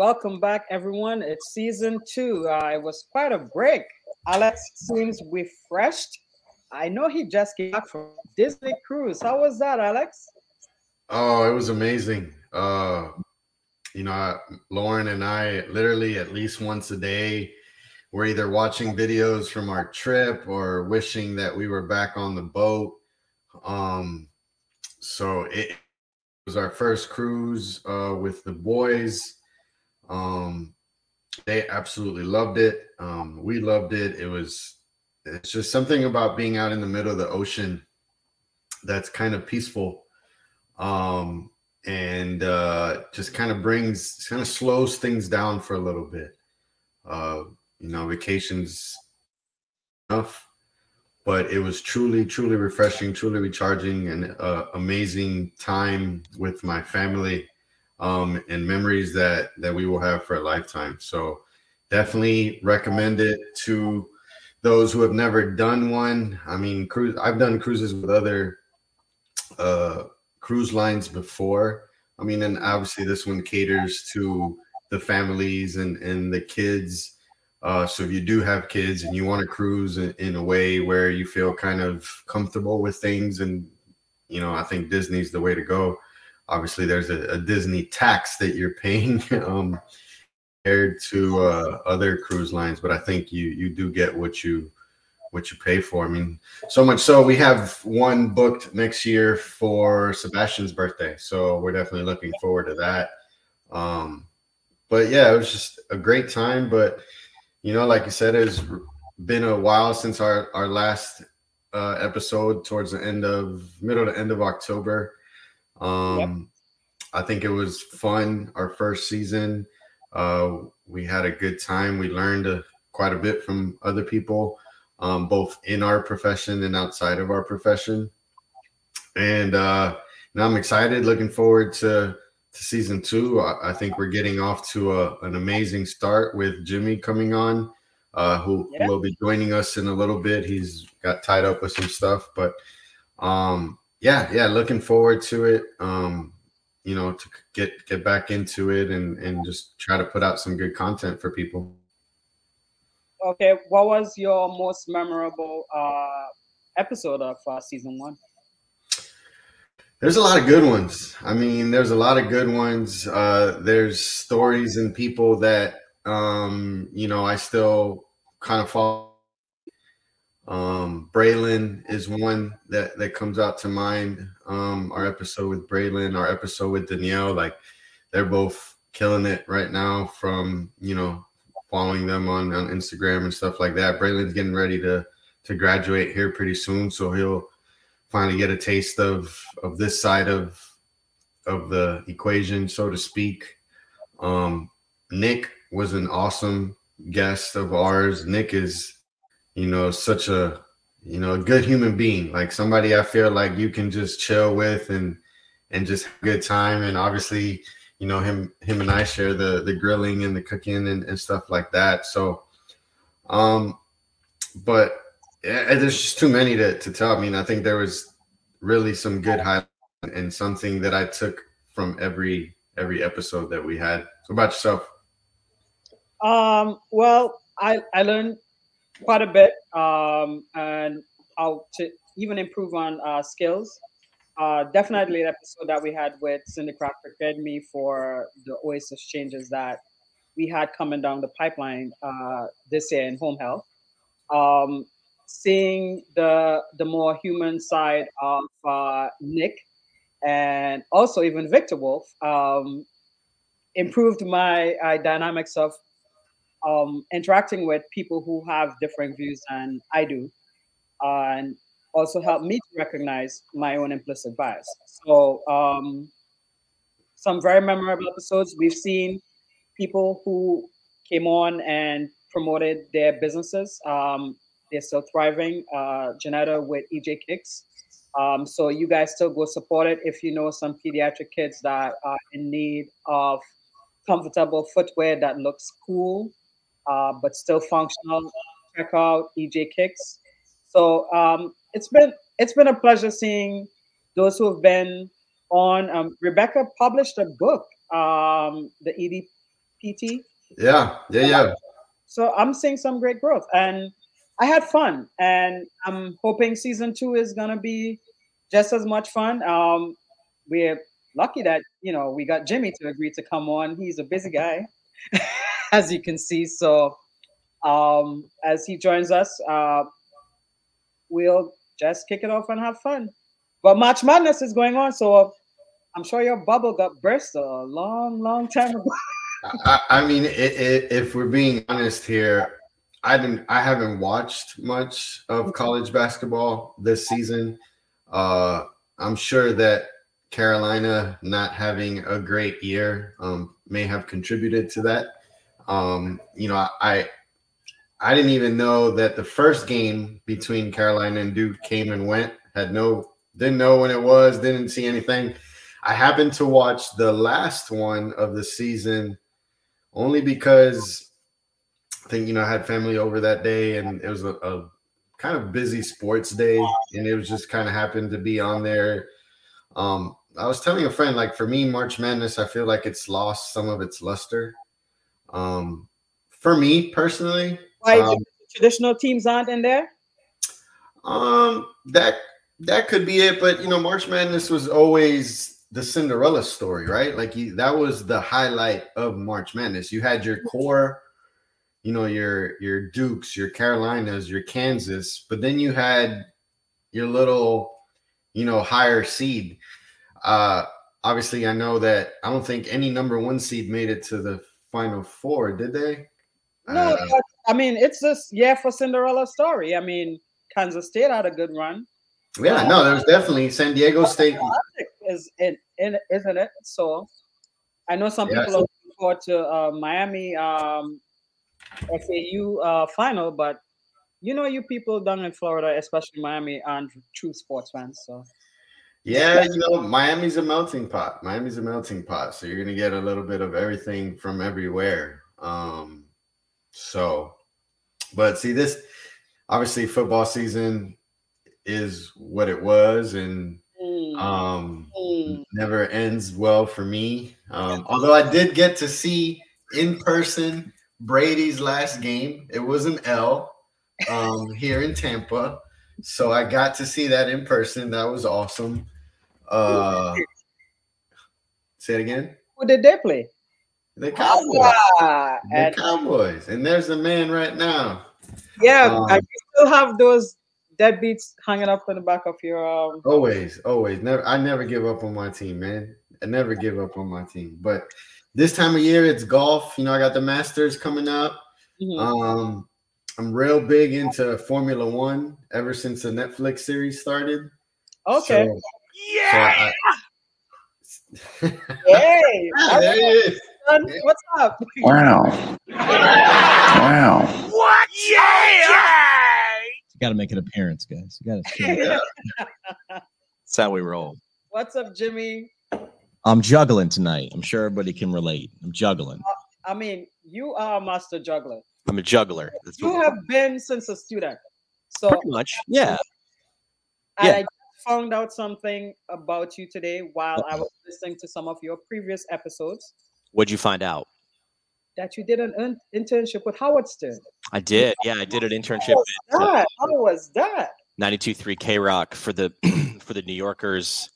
Welcome back, everyone. It's season two. Uh, it was quite a break. Alex seems refreshed. I know he just came back from Disney Cruise. How was that, Alex? Oh, it was amazing. Uh, you know, Lauren and I literally at least once a day, we're either watching videos from our trip or wishing that we were back on the boat. Um, so it was our first cruise uh, with the boys. Um, they absolutely loved it. Um, we loved it. It was it's just something about being out in the middle of the ocean that's kind of peaceful um, and uh, just kind of brings kind of slows things down for a little bit uh, you know vacations enough but it was truly truly refreshing truly recharging and uh, amazing time with my family um, and memories that that we will have for a lifetime so definitely recommend it to those who have never done one. I mean, cruise. I've done cruises with other uh, cruise lines before. I mean, and obviously this one caters to the families and and the kids. Uh, so if you do have kids and you want to cruise in, in, a way where you feel kind of comfortable with things, and you know, I think Disney's the way to go. Obviously, there's a, a Disney tax that you're paying. um, compared to uh, other cruise lines, but I think you you do get what you what you pay for. I mean, so much so we have one booked next year for Sebastian's birthday, so we're definitely looking forward to that. Um, but yeah, it was just a great time. But you know, like you said, it's been a while since our our last uh, episode towards the end of middle to end of October. Um, yep. I think it was fun. Our first season. Uh, we had a good time. We learned uh, quite a bit from other people, um, both in our profession and outside of our profession. And uh, now I'm excited, looking forward to to season two. I, I think we're getting off to a, an amazing start with Jimmy coming on, uh, who, yeah. will be joining us in a little bit. He's got tied up with some stuff, but um, yeah, yeah, looking forward to it. Um, you know to get get back into it and and just try to put out some good content for people. Okay what was your most memorable uh episode of uh, season one? There's a lot of good ones. I mean there's a lot of good ones. Uh there's stories and people that um you know i still kind of follow um, Braylon is one that that comes out to mind. Um, our episode with Braylon, our episode with Danielle, like they're both killing it right now. From you know following them on on Instagram and stuff like that. Braylon's getting ready to to graduate here pretty soon, so he'll finally get a taste of of this side of of the equation, so to speak. Um, Nick was an awesome guest of ours. Nick is you know, such a you know, a good human being, like somebody I feel like you can just chill with and and just have a good time. And obviously, you know, him him and I share the the grilling and the cooking and, and stuff like that. So um but yeah, there's just too many to, to tell. I mean, I think there was really some good highlights and something that I took from every every episode that we had. So about yourself? Um, well, I I learned quite a bit, um, and how to even improve on uh, skills. Uh, definitely, an episode that we had with Cindy Krafft prepared me for the Oasis changes that we had coming down the pipeline uh, this year in home health. Um, seeing the the more human side of uh, Nick and also even Victor Wolf um, improved my uh, dynamics of um, interacting with people who have different views than I do, uh, and also help me to recognize my own implicit bias. So, um, some very memorable episodes. We've seen people who came on and promoted their businesses. Um, they're still thriving. Uh, Janetta with EJ Kicks. Um, so you guys still go support it if you know some pediatric kids that are in need of comfortable footwear that looks cool uh, but still functional. Check out EJ Kicks. So um, it's been it's been a pleasure seeing those who have been on. Um, Rebecca published a book, um, the EDPT. Yeah, yeah, yeah. So I'm seeing some great growth, and I had fun, and I'm hoping season two is gonna be just as much fun. Um, we're lucky that you know we got Jimmy to agree to come on. He's a busy guy, as you can see. So um, as he joins us, uh, we'll just kick it off and have fun. But March Madness is going on, so I'm sure your bubble got burst a long, long time ago. I, I mean, it, it, if we're being honest here, I didn't. I haven't watched much of college basketball this season. Uh, I'm sure that Carolina not having a great year um, may have contributed to that. Um, you know, I I didn't even know that the first game between Carolina and Duke came and went. Had no didn't know when it was. Didn't see anything. I happened to watch the last one of the season only because I think you know I had family over that day and it was a, a kind of busy sports day and it was just kind of happened to be on there. Um, I was telling a friend like for me March Madness I feel like it's lost some of its luster. Um, for me personally, why um, traditional teams aren't in there? Um, that that could be it, but you know, March Madness was always the Cinderella story, right? Like you, that was the highlight of March Madness. You had your core, you know, your your Dukes, your Carolinas, your Kansas, but then you had your little, you know, higher seed. Uh obviously I know that I don't think any number one seed made it to the final four, did they? No, uh, I mean it's just yeah for Cinderella story. I mean, Kansas State had a good run. Yeah, no, there was definitely San Diego State is in, in isn't it? So I know some people are looking forward to uh, Miami um, FAU uh, final, but you know, you people down in Florida, especially Miami, aren't true sports fans. So yeah, you know, Miami's a melting pot. Miami's a melting pot, so you're gonna get a little bit of everything from everywhere. Um, so, but see, this obviously football season is what it was, and mm. um, mm. never ends well for me. Um, although I did get to see in person Brady's last game, it was an L um, here in Tampa. So I got to see that in person. That was awesome. Uh, say it again. Who did they play? The Cowboys. Ah, the and, Cowboys. And there's a man right now. Yeah, um, I still have those deadbeats hanging up in the back of your um always, always. Never I never give up on my team, man. I never give up on my team. But this time of year it's golf. You know, I got the Masters coming up. Mm-hmm. Um I'm real big into Formula One ever since the Netflix series started. Okay. So, yeah. So I, hey, there he. What's up? Wow. wow. What? Yeah. You got to make an appearance, guys. You got to. That's how we roll. What's up, Jimmy? I'm juggling tonight. I'm sure everybody can relate. I'm juggling. Uh, I mean, you are a master juggler. I'm a juggler. That's you have been since a student. So Pretty much, yeah. And yeah. I found out something about you today while I was listening to some of your previous episodes. What'd you find out? That you did an internship with Howard Stern. I did. Yeah, I did an internship. How was that? How was that? 92.3 K Rock for the for the New Yorkers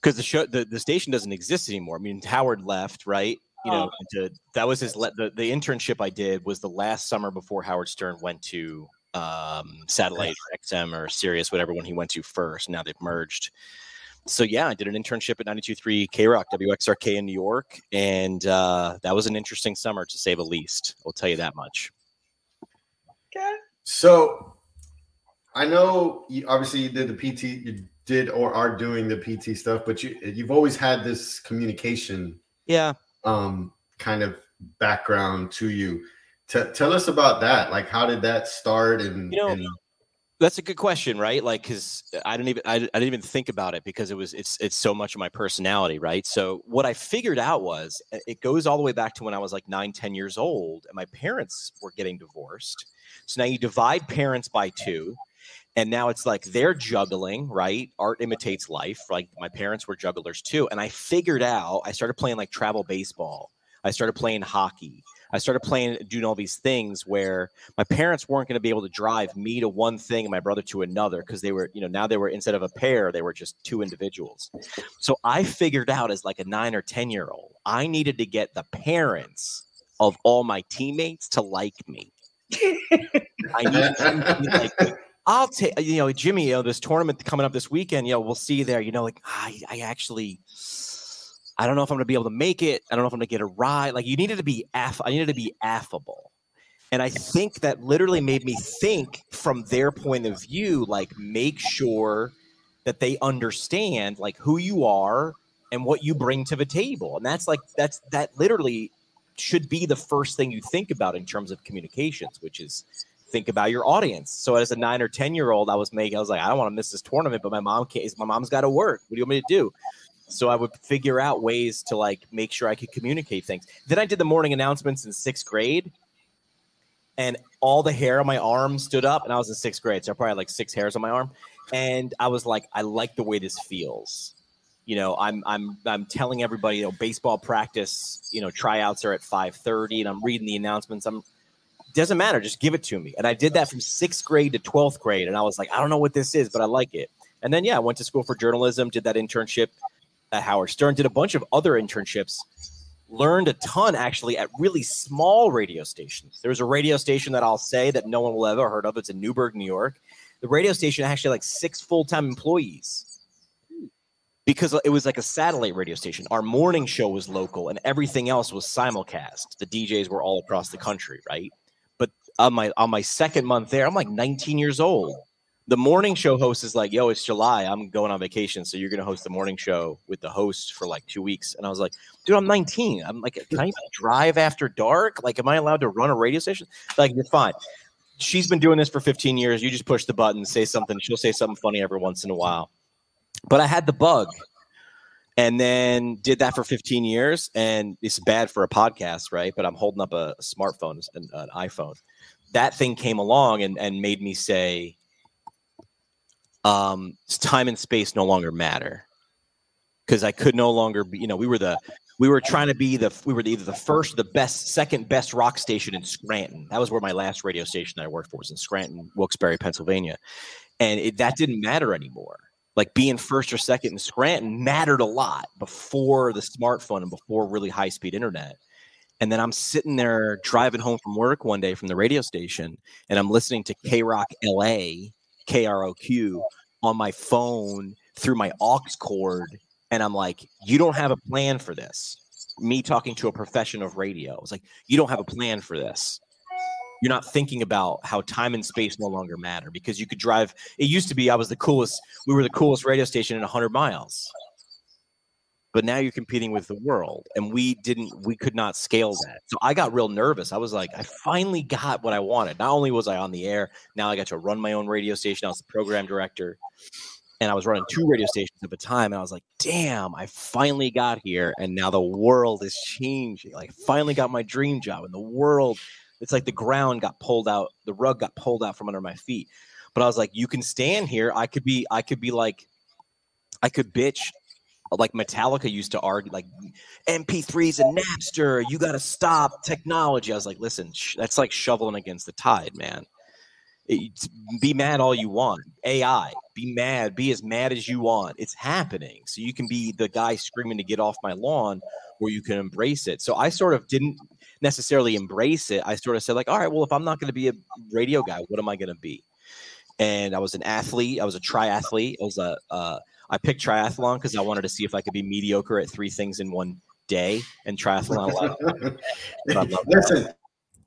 because the show the, the station doesn't exist anymore. I mean, Howard left, right? You know, oh. to, uh, that was his le- the, the internship I did was the last summer before Howard Stern went to um, satellite XM or Sirius, whatever one he went to first. Now they've merged so yeah, I did an internship at 92.3 K Rock WXRK in New York, and uh, that was an interesting summer to say the least. I'll tell you that much. Okay. So I know you obviously you did the PT, you did or are doing the PT stuff, but you you've always had this communication, yeah, um, kind of background to you. T- tell us about that. Like, how did that start? And, you know, and- uh, that's a good question, right? Like, because I didn't even I, I, didn't even think about it because it was it's it's so much of my personality, right? So what I figured out was uh, it goes all the way back to when I was like nine, ten years old, and my parents were getting divorced. So now you divide parents by two, and now it's like they're juggling, right? Art imitates life. Like my parents were jugglers too, and I figured out I started playing like travel baseball I started playing hockey. I started playing, doing all these things where my parents weren't going to be able to drive me to one thing and my brother to another because they were, you know, now they were instead of a pair, they were just two individuals. So I figured out as like a nine or 10 year old, I needed to get the parents of all my teammates to like me. I need to be like, I'll take, you know, Jimmy, you know, this tournament coming up this weekend, you know, we'll see you there. You know, like, I, I actually, I don't know if I'm going to be able to make it. I don't know if I'm going to get a ride. Like, you needed to be, aff- I needed to be affable. And I think that literally made me think from their point of view, like, make sure that they understand, like, who you are and what you bring to the table. And that's like, that's, that literally should be the first thing you think about in terms of communications, which is think about your audience. So as a nine or ten year old, I was making, I was like, I don't want to miss this tournament, but my mom can't. My mom's got to work. What do you want me to do? So I would figure out ways to like make sure I could communicate things. Then I did the morning announcements in sixth grade, and all the hair on my arm stood up. And I was in sixth grade, so I probably had like six hairs on my arm. And I was like, I like the way this feels you know i'm i'm i'm telling everybody you know baseball practice you know tryouts are at 5:30 and i'm reading the announcements i'm doesn't matter just give it to me and i did that from 6th grade to 12th grade and i was like i don't know what this is but i like it and then yeah i went to school for journalism did that internship at howard stern did a bunch of other internships learned a ton actually at really small radio stations There was a radio station that i'll say that no one will ever heard of it's in newburgh new york the radio station actually like six full-time employees because it was like a satellite radio station. Our morning show was local and everything else was simulcast. The DJs were all across the country, right? But on my on my second month there, I'm like 19 years old. The morning show host is like, "Yo, it's July. I'm going on vacation, so you're going to host the morning show with the host for like 2 weeks." And I was like, "Dude, I'm 19. I'm like, can I drive after dark? Like am I allowed to run a radio station?" Like, you're fine. She's been doing this for 15 years. You just push the button, say something. She'll say something funny every once in a while but I had the bug and then did that for 15 years. And it's bad for a podcast, right? But I'm holding up a, a smartphone, an, an, iPhone. That thing came along and, and made me say, um, time and space no longer matter because I could no longer be, you know, we were the, we were trying to be the, we were either the first, the best, second best rock station in Scranton. That was where my last radio station that I worked for was in Scranton, Wilkes-Barre, Pennsylvania. And it, that didn't matter anymore like being first or second in Scranton mattered a lot before the smartphone and before really high speed internet. And then I'm sitting there driving home from work one day from the radio station and I'm listening to K Rock LA, KROQ on my phone through my aux cord. And I'm like, you don't have a plan for this. Me talking to a profession of radio. It's like, you don't have a plan for this you're not thinking about how time and space no longer matter because you could drive. It used to be I was the coolest. We were the coolest radio station in 100 miles, but now you're competing with the world, and we didn't. We could not scale that. So I got real nervous. I was like, I finally got what I wanted. Not only was I on the air, now I got to run my own radio station. I was the program director. And I was running two radio stations at the time, and I was like, "Damn! I finally got here, and now the world is changing. Like, finally got my dream job, and the world it's like the ground got pulled out, the rug got pulled out from under my feet. But I was like, you can stand here. I could be, I could be like, I could bitch like Metallica used to argue, like MP3s and Napster. You got to stop technology. I was like, listen, sh- that's like shoveling against the tide, man. Be mad all you want. AI, be mad, be as mad as you want. It's happening. So you can be the guy screaming to get off my lawn, or you can embrace it. So I sort of didn't necessarily embrace it. I sort of said like, all right, well, if I'm not going to be a radio guy, what am I going to be? And I was an athlete. I was a triathlete. I was a uh, I picked triathlon because I wanted to see if I could be mediocre at three things in one day. And triathlon. Listen,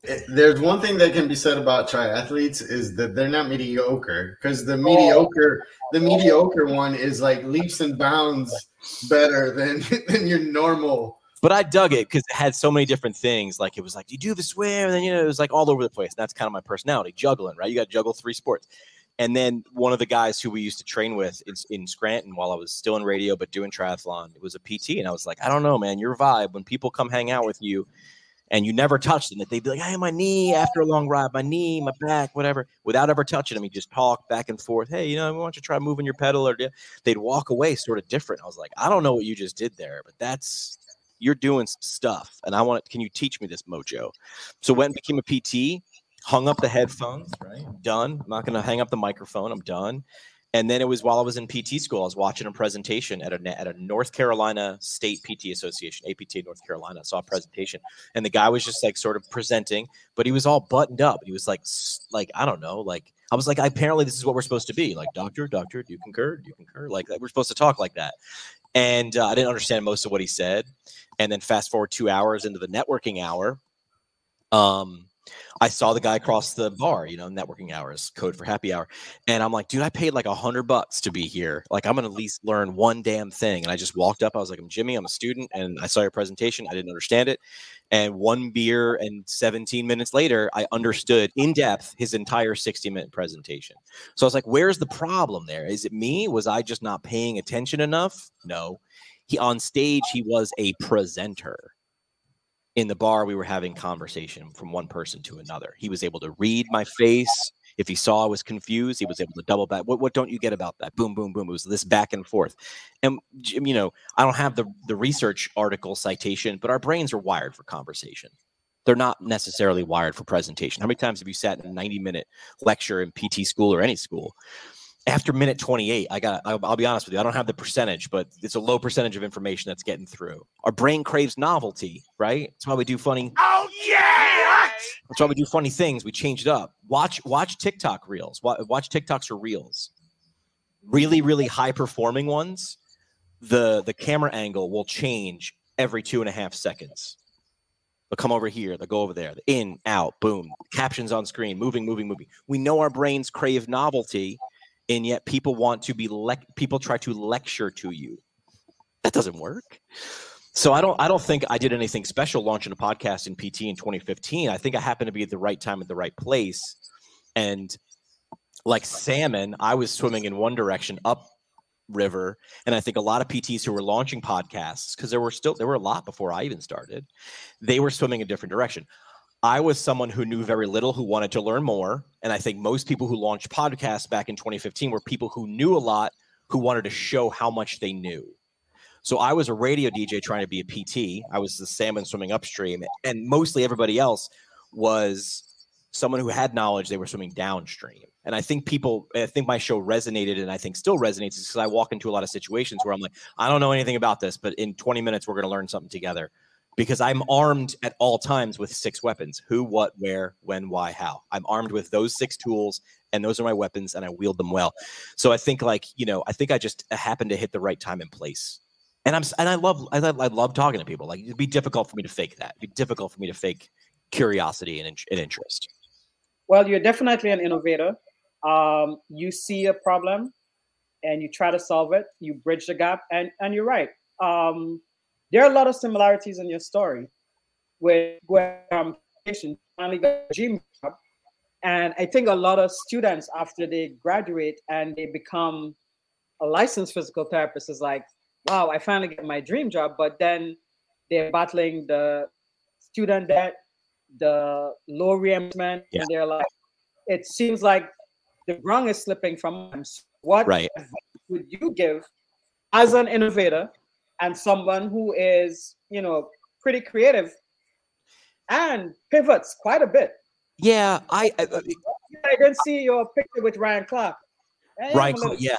eh, there's one thing that can be said about triathletes is that they're not mediocre because the mediocre the mediocre one is like leaps and bounds better than than your normal but I dug it because it had so many different things. Like it was like, do you do the swim? And then, you know, it was like all over the place. And that's kind of my personality, juggling, right? You got to juggle three sports. And then one of the guys who we used to train with in, in Scranton while I was still in radio, but doing triathlon, it was a PT. And I was like, I don't know, man, your vibe, when people come hang out with you and you never touch them, that they'd be like, hey, my knee after a long ride, my knee, my back, whatever, without ever touching them. You just talk back and forth. Hey, you know, why don't you try moving your pedal? Or they'd walk away sort of different. I was like, I don't know what you just did there, but that's You're doing stuff, and I want. Can you teach me this mojo? So went and became a PT. Hung up the headphones. Right, done. I'm not going to hang up the microphone. I'm done. And then it was while I was in PT school, I was watching a presentation at a at a North Carolina State PT Association, APTA North Carolina. I saw a presentation, and the guy was just like sort of presenting, but he was all buttoned up. He was like, like I don't know, like I was like, apparently this is what we're supposed to be, like doctor, doctor, do you concur? Do you concur? Like we're supposed to talk like that. And uh, I didn't understand most of what he said. And then fast forward two hours into the networking hour, um, I saw the guy across the bar, you know, networking hours, code for happy hour. And I'm like, dude, I paid like a hundred bucks to be here. Like, I'm to at least learn one damn thing. And I just walked up. I was like, I'm Jimmy. I'm a student. And I saw your presentation. I didn't understand it. And one beer and 17 minutes later, I understood in depth his entire 60 minute presentation. So I was like, where's the problem there? Is it me? Was I just not paying attention enough? No. He on stage, he was a presenter in the bar we were having conversation from one person to another. He was able to read my face. If he saw i was confused he was able to double back. What, what don't you get about that? Boom boom boom. It was this back and forth. And you know i don't have the the research article citation but our brains are wired for conversation. They're not necessarily wired for presentation. How many times have you sat in a 90 minute lecture in pt school or any school after minute 28 i got I'll, I'll, be honest with you i don't have the percentage but it's a low percentage of information that's getting through. Our brain craves novelty right? That's why we do funny oh yeah! That's why we do funny things we change it up. Watch watch tiktok reels watch, watch tiktoks or reels. Really really high performing ones the the camera angle will change every two and a half seconds. They'll come over here they'll go over there in out boom captions on screen moving moving moving. We know our brains crave novelty and yet people want to be le- people try to lecture to you. That doesn't work. So i don't i don't think i did anything special launching a podcast in pt in 2015 i think i happened to be at the right time at the right place. And like salmon i was swimming in one direction up river. And i think a lot of pts who were launching podcasts because there were still there were a lot before i even started they were swimming a different direction I was someone who knew very little, who wanted to learn more. And I think most people who launched podcasts back in 2015 were people who knew a lot, who wanted to show how much they knew. So I was a radio DJ trying to be a PT. I was the salmon swimming upstream, and mostly everybody else was someone who had knowledge. They were swimming downstream. And I think people, I think my show resonated, and I think still resonates because I walk into a lot of situations where I'm like, I don't know anything about this, but in 20 minutes we're going to learn something together because I'm armed at all times with six weapons who, what, where, when, why, how. I'm armed with those six tools, and those are my weapons, and I wield them well. So I think, like, you know, I think I just happened to hit the right time and place. And I'm, and I love, I love, I love talking to people. Like, it'd be difficult for me to fake that. It'd be difficult for me to fake curiosity and, and interest. Well, you're definitely an innovator. Um, you see a problem and you try to solve it, you bridge the gap, and, and you're right. Um, there are a lot of similarities in your story with where um, finally got a dream job. And I think a lot of students, after they graduate and they become a licensed physical therapist, is like, wow, I finally get my dream job. But then they're battling the student debt, the low reimbursement, yeah. and they're like, it seems like the rung is slipping from them. What right. would you give as an innovator and someone who is, you know, pretty creative and pivots quite a bit. Yeah, I I, I didn't see your picture with Ryan Clark. Ryan Clark, yeah.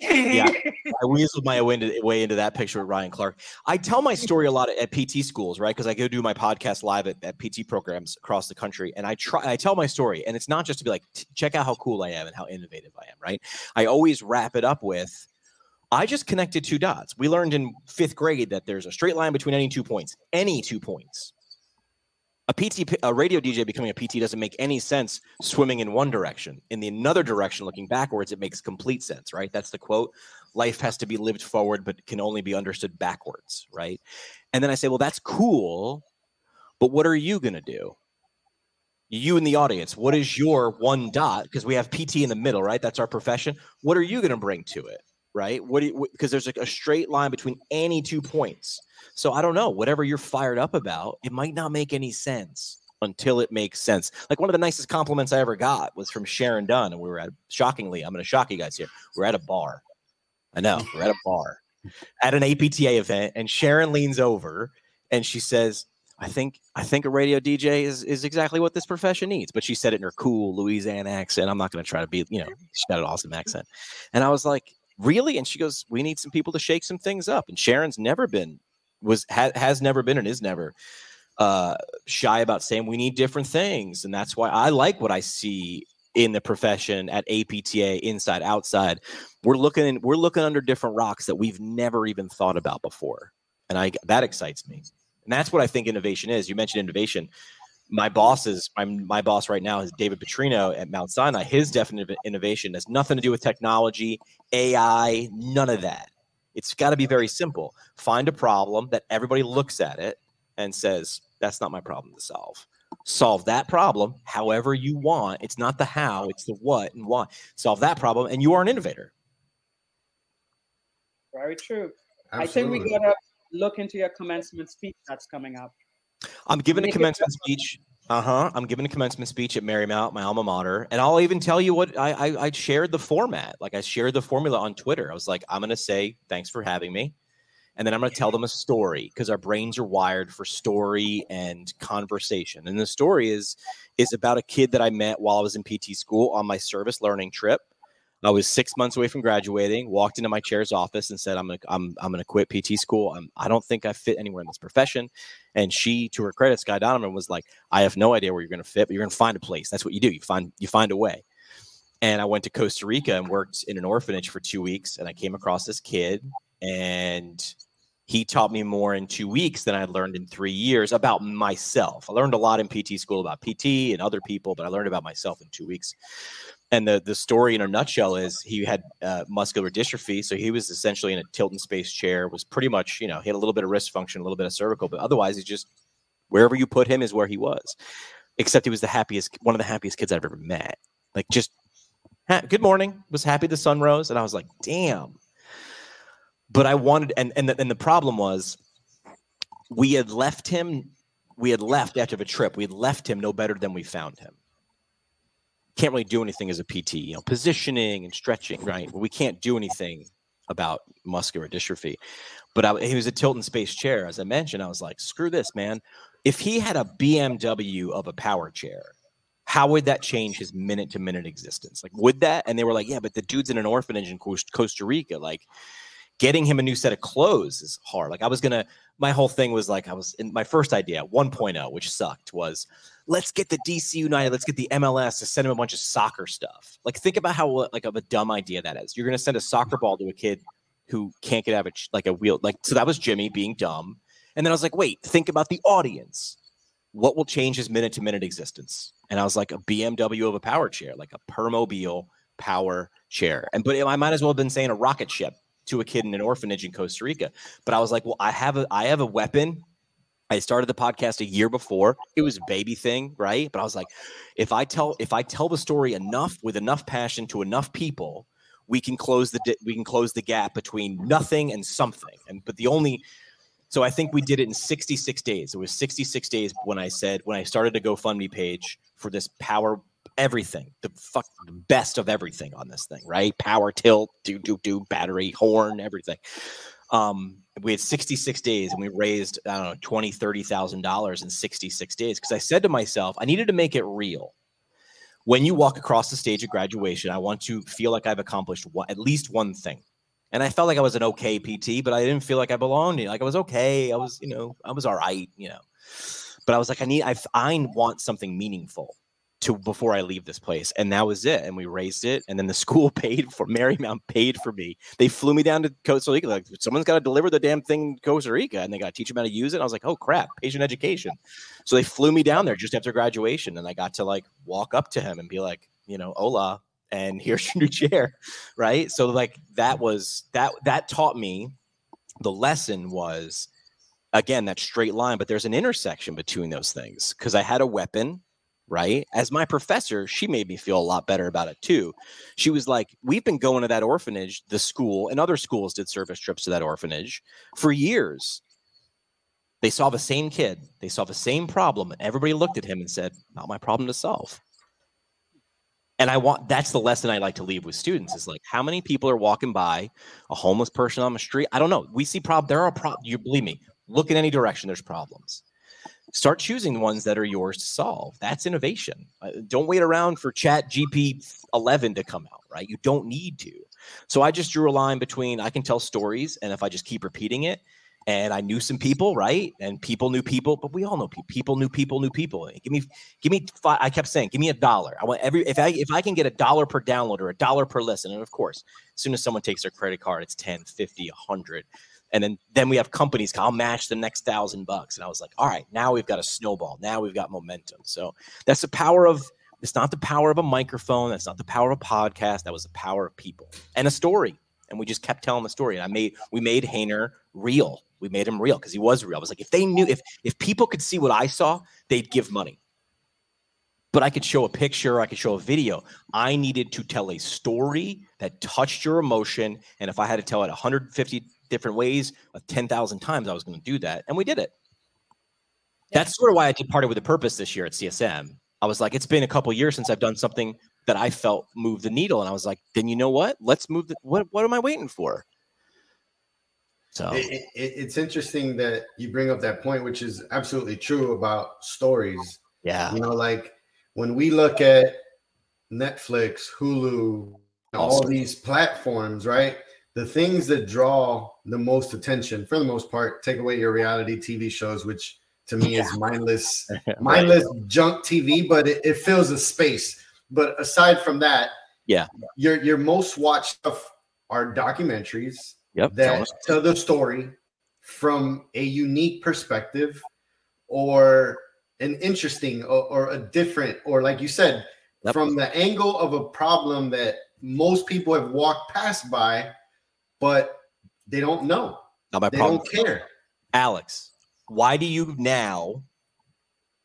yeah, I weaseled my way into, way into that picture with Ryan Clark. I tell my story a lot at, at PT schools, right? Because I go do my podcast live at, at, PT programs across the country, and I try. I tell my story, and it's not just to be like, check out how cool I am and how innovative I am, right? I always wrap it up with, I just connected two dots. We learned in fifth grade that there's a straight line between any two points. Any two points. A PT, a radio DJ becoming a PT doesn't make any sense swimming in one direction. In the another direction, looking backwards, it makes complete sense, right? That's the quote. Life has to be lived forward, but can only be understood backwards, right? And then I say, well, that's cool, but what are you going to do? you in the audience, what is your one dot? Because we have PT in the middle, right? That's our profession. What are you going to bring to it? Right? What because there's like a straight line between any two points. So I don't know, whatever you're fired up about, it might not make any sense until it makes sense. Like one of the nicest compliments I ever got was from Sharon Dunn, and we were at shockingly, I'm going to shock you guys here. We're at a bar. I know we're at a bar at an APTA event, and Sharon leans over and she says, I think I think a radio DJ is is exactly what this profession needs. But she said it in her cool Louisiana accent. I'm not going to try to be, you know, she got an awesome accent. And I was like, really? And she goes, we need some people to shake some things up. And Sharon's never been was ha- has never been and is never uh, shy about saying we need different things, and that's why I like what I see in the profession at APTA, inside, outside. We're looking we're looking under different rocks that we've never even thought about before, and I that excites me. And that's what I think innovation is. You mentioned innovation. My boss is my, my boss right now is David Putrino at Mount Sinai. His definition of innovation has nothing to do with technology, AI, none of that. It's got to be very simple. Find a problem that everybody looks at it and says, that's not my problem to solve. Solve that problem however you want. It's not the how, it's the what and why. Solve that problem, and you are an innovator. Very true. Absolutely. I think we gotta look into your commencement speech that's coming up. I'm giving a commencement speech. Uh huh. I'm giving a commencement speech at Marymount, my alma mater, and I'll even tell you what I, I I shared the format. Like I shared the formula on Twitter. I was like, I'm gonna say thanks for having me, and then I'm gonna tell them a story because our brains are wired for story and conversation. And the story is is about a kid that I met while I was in PT school on my service learning trip. I was six months away from graduating. Walked into my chair's office and said, "I'm gonna, I'm, I'm gonna quit PT school. I'm, I don't think I fit anywhere in this profession." And she, to her credit, Sky Donovan was like, "I have no idea where you're gonna fit, but you're gonna find a place. That's what you do. You find, you find a way." And I went to Costa Rica and worked in an orphanage for two weeks. And I came across this kid, and he taught me more in two weeks than I learned in three years about myself. I learned a lot in PT school about PT and other people, but I learned about myself in two weeks and the the story in a nutshell is he had uh, muscular dystrophy, so he was essentially in a tilt and space chair. Was pretty much you know he had a little bit of wrist function, a little bit of cervical, but otherwise he just wherever you put him is where he was. Except he was the happiest, one of the happiest kids I've ever met. Like just ha- good morning, was happy the sun rose, and I was like, damn. But I wanted, and and the, and the problem was, we had left him. We had left after the trip. We had left him no better than we found him can't really do anything as a PT, you know, positioning and stretching, right? We can't do anything about muscular dystrophy. But I, he was a tilt and space chair, as I mentioned. I was like, screw this, man. If he had a BMW of a power chair, how would that change his minute to minute existence? Like, would that? And they were like, yeah, but the dude's in an orphanage in Costa Rica. Like, getting him a new set of clothes is hard. Like, I was gonna, my whole thing was like, I was in my first idea, 1.0, which sucked, was let's get the DC United, let's get the MLS to send him a bunch of soccer stuff. Like, think about how like of a dumb idea that is. You're gonna send a soccer ball to a kid who can't get out of a, like a wheel. Like, so that was Jimmy being dumb. And then I was like, wait, think about the audience. What will change his minute to minute existence? And I was like, a BMW of a power chair, like a Permobil power chair. And but I might as well have been saying a rocket ship to a kid in an orphanage in Costa Rica. But I was like, well, I have a I have a weapon. I started the podcast a year before. It was baby thing, right? But I was like, if I tell if I tell the story enough with enough passion to enough people, we can close the we can close the gap between nothing and something. And but the only so I think we did it in 66 days. It was 66 days when I said when I started a GoFundMe page for this power everything, the fuck best of everything on this thing, right? Power tilt, do do do, battery, horn, everything. Um, we had 66 days and we raised I don't know 20 30 thousand dollars in 66 days because I said to myself I needed to make it real. When you walk across the stage of graduation, I want to feel like I've accomplished one, at least one thing. And I felt like I was an okay PT, but I didn't feel like I belonged. Like I was okay. I was, you know, I was all right, you know. But I was like, I need, I, I want something meaningful to before I leave this place. And that was it. And we raised it. And then the school paid for Marymount paid for me. They flew me down to Costa Rica. Like someone's got to deliver the damn thing to Costa Rica and they got to teach them how to use it. I was like, oh crap, patient education. So they flew me down there just after graduation. And I got to like walk up to him and be like, you know, hola, and here's your new chair. Right. So like that was that that taught me the lesson was again that straight line, but there's an intersection between those things because I had a weapon right? As my professor, she made me feel a lot better about it too. She was like, We've been going to that orphanage, the school, and other schools did service trips to that orphanage for years. They saw the same kid, they saw the same problem, and everybody looked at him and said, Not my problem to solve. And I want that's the lesson I like to leave with students is like how many people are walking by a homeless person on the street? I don't know. We see prob there are problems. you believe me, Look in any direction, there's problems. Start choosing the ones that are yours to solve. That's innovation. Uh, don't wait around for Chat GP 11 to come out, right? You don't need to. So I just drew a line between I can tell stories, and if I just keep repeating it, and I knew some people, right? And people knew people, but we all know people. People knew people knew people. Give me, give me. Five, I kept saying, give me a dollar. I want every if I if I can get a dollar per download or a dollar per listen, and of course, as soon as someone takes their credit card, it's 10, 50, 100. And then then we have companies. I'll match the next thousand bucks. And I was like, all right, now we've got a snowball. Now we've got momentum. So that's the power of. It's not the power of a microphone. That's not the power of a podcast. That was the power of people and a story. And we just kept telling the story. And I made we made Hayner real we made him real because he was real. I was like, if they knew, if if people could see what I saw, they'd give money. But I could show a picture, I could show a video. I needed to tell a story that touched your emotion, and if I had to tell it 150 different ways, of 10,000 times, I was going to do that, and we did it. That's sort of why I did Party with a Purpose this year at CSM. I was like, it's been a couple years since I've done something that I felt moved the needle, and I was like, then you know what? Let's move the. What What am I waiting for? So it, it, it's interesting that you bring up that point, which is absolutely true about stories. Yeah. You know, like when we look at Netflix, Hulu, all these platforms, right? The things that draw the most attention, for the most part, take away your reality TV shows, which to me yeah. is mindless, mindless junk TV, but it, it fills a space. But aside from that, yeah, your your most watched stuff are documentaries, Yep. That tell the story from a unique perspective or an interesting or, or a different, or like you said, yep. from the angle of a problem that most people have walked past by, but they don't know. Not my they problem. don't care. Alex, why do you now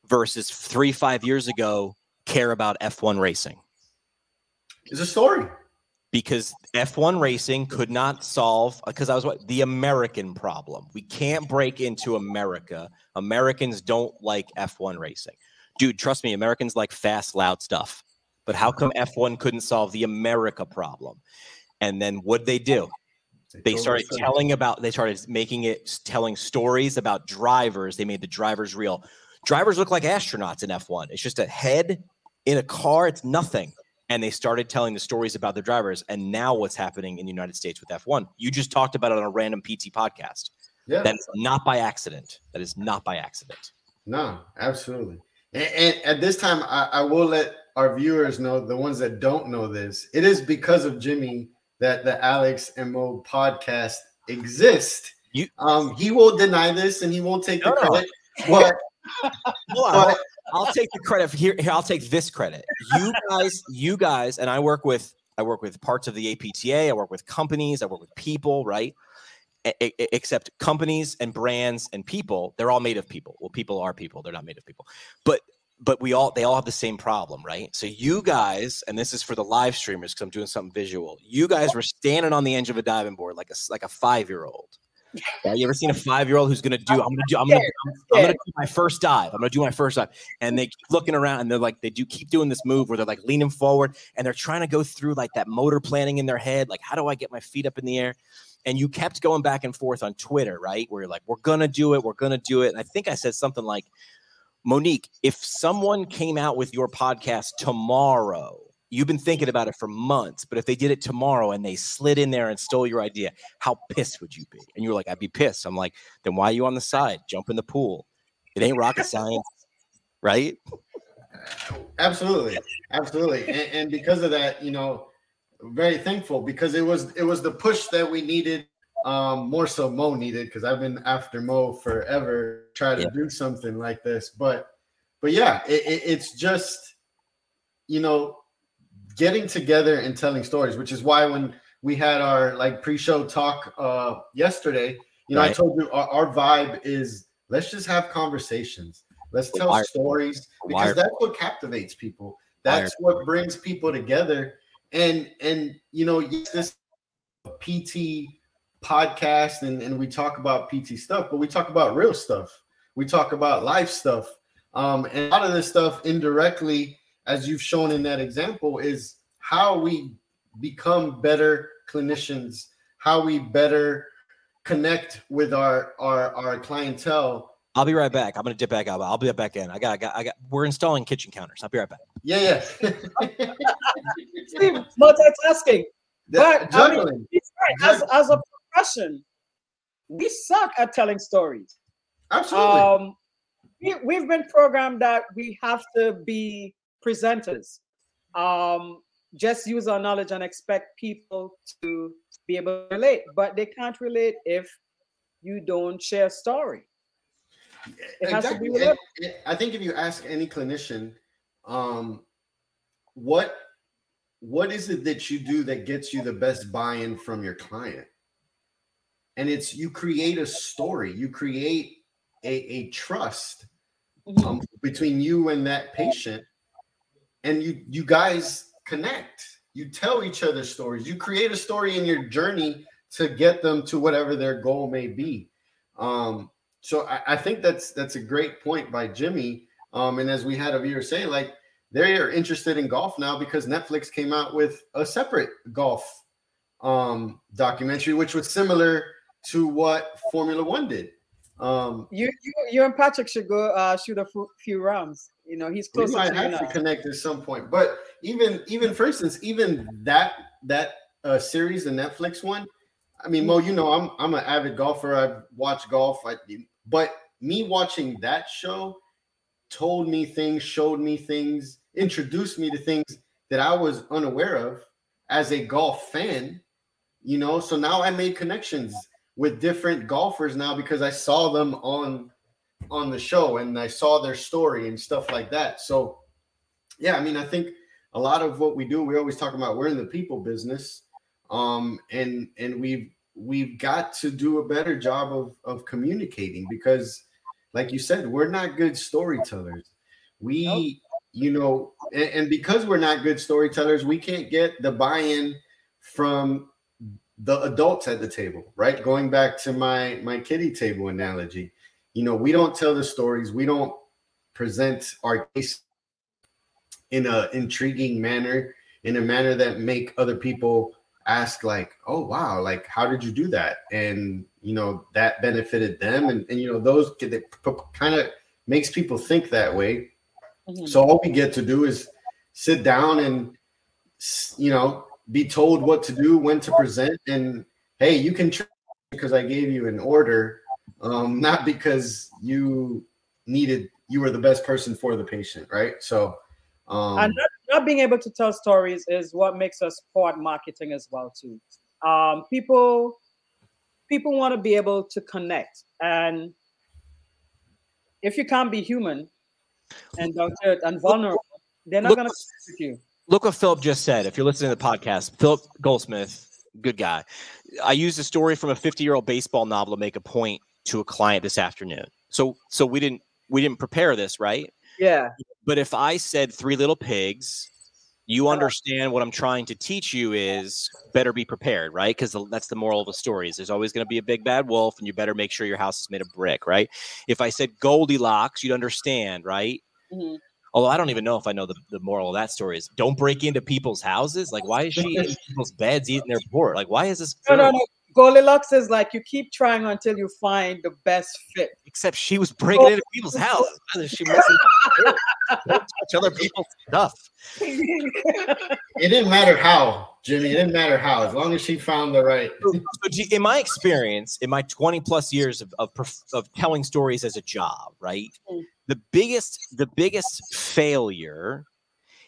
versus three, five years ago care about F1 racing? It's a story because F1 racing could not solve because I was what the American problem. We can't break into America. Americans don't like F1 racing. Dude, trust me, Americans like fast, loud stuff. But how come F1 couldn't solve the America problem? And then what they do? They started telling about they started making it telling stories about drivers. They made the drivers real. Drivers look like astronauts in F1. It's just a head in a car, it's nothing and they started telling the stories about the drivers. And now what's happening in the United States with F1? You just talked about it on a random PT podcast. Yeah. That's not by accident. That is not by accident. No, absolutely. And, and at this time, I, I, will let our viewers know, the ones that don't know this, it is because of Jimmy that the Alex and Mo podcast exist. You, um, he will deny this and he won't take the no, credit. But, but I'll take the credit here, here. I'll take this credit. You guys, you guys, and I work with I work with parts of the APTA. I work with companies. I work with people. Right. except companies and brands and people, they're all made of people. Well, people are people. They're not made of people. But but we all they all have the same problem, right? So you guys, and this is for the live streamers because I'm doing something visual. You guys were standing on the edge of a diving board like a like a five year old yeah, you ever seen a five year old who's gonna do? I'm gonna do. I'm gonna. I'm, I'm, gonna do my first dive. I'm gonna do my first dive, and they keep looking around, and they're like, they do keep doing this move where they're like leaning forward, and they're trying to go through like that motor planning in their head, like how do I get my feet up in the air? And you kept going back and forth on Twitter, right? Where you're like, we're gonna do it, we're gonna do it, and I think I said something like, Monique, if someone came out with your podcast tomorrow You've been thinking about it for months, but if they did it tomorrow and they slid in there and stole your idea, how pissed would you be? And you were like, I'd be pissed. I'm like, then why are you on the side? Jump in the pool. It ain't rocket science, right? Absolutely, absolutely. And, and because of that, you know, very thankful because it was it was the push that we needed um more so mo needed because i've been after mo forever try to yeah. do something like this but but yeah it, it, it's just you know getting together and telling stories, which is why when we had our like pre-show talk uh yesterday, you know, right. I told you our, our, vibe is let's just have conversations. Let's tell Wired. stories because Wired. that's what captivates people. That's Wired. what brings people together. And and you know, this PT podcast and, and we talk about PT stuff, but we talk about real stuff. We talk about life stuff. Um, and a lot of this stuff indirectly as you've shown in that example, is how we become better clinicians, how we better connect with our our our clientele. I'll be right back. I'm gonna dip back out. I'll be back in. I got, I got, I got. We're installing kitchen counters. I'll be right back. Yeah, yeah. See, multitasking. That- But I mean, juggling. right. As, as a profession, we suck at telling stories. Absolutely. Um, we, we've been programmed that we have to be presenters. Um, just use our knowledge and expect people to be able to relate, but they can't relate if you don't share a story. It has to be Exactly. And- and I think if you ask any clinician, um, what what is it that you do that gets you the best buy-in from your client? And it's you create a story, you create a, a trust Mhm. um, between you and that patient, and you you guys connect. You tell each other stories. You create a story in your journey to get them to whatever their goal may be. Um, so I, I think that's that's a great point by Jimmy. Um, and as we had a viewer say, like they are interested in golf now because Netflix came out with a separate golf um, documentary, which was similar to what Formula One did. Um, You, you, you and Patrick should go uh, shoot a few rounds. You know, he's close. we might have to connect at some point. But even even for instance, even that that uh, series, the Netflix one. I mean, Mo, you know, I'm I'm an avid golfer. I've watched golf. I, but me watching that show told me things, showed me things, introduced me to things that I was unaware of as a golf fan. You know, so now I made connections with different golfers now because I saw them on on the show and I saw their story and stuff like that. So, yeah, I mean, I think a lot of what we do, we always talk about we're in the people business, um, and and we've we've got to do a better job of of communicating because, like you said, we're not good storytellers. We, Nope. you know, and, and because we're not good storytellers, we can't get the buy-in from the adults at the table, right? Going back to my my kitty table analogy, you know, we don't tell the stories, we don't present our case in a intriguing manner, in a manner that make other people ask like, "Oh wow, like how did you do that?" And you know that benefited them, and and you know those kind of makes people think that way. Mhm. So all we get to do is sit down and you know be told what to do, when to present, and hey, you can try because I gave you an order, um, not because you needed you were the best person for the patient, right? So, um, and not, not being able to tell stories is what makes us poor at marketing as well too um, people people want to be able to connect and if you can't be human and down to earth and vulnerable they're not going to connect with you Look what Philip just said. If you're listening to the podcast, Philip Goldsmith, good guy. I used a story from a 50 year old baseball novel to make a point to a client this afternoon. So, so we didn't we didn't prepare this, right? yeah But if I said Three Little Pigs, you Uh-huh. understand what I'm trying to teach you is better be prepared, right? Because that's the moral of the story. Is there's always going to be a big bad wolf, and you better make sure your house is made of brick, right? If I said Goldilocks, you'd understand, right? Mhm. Although I don't even know if I know the, the moral of that story is don't break into people's houses. Like, why is she in people's beds eating their board? Like, why is this? no no no goldilocks is like you keep trying until you find the best fit Except she was breaking into people's houses. Why is she messing Don't touch other people's stuff. it didn't matter how, Jimmy. It didn't matter how, as long as she found the right. So, do in my experience, in my 20 plus years of, of, of telling stories as a job, right? Mm. The biggest, the biggest failure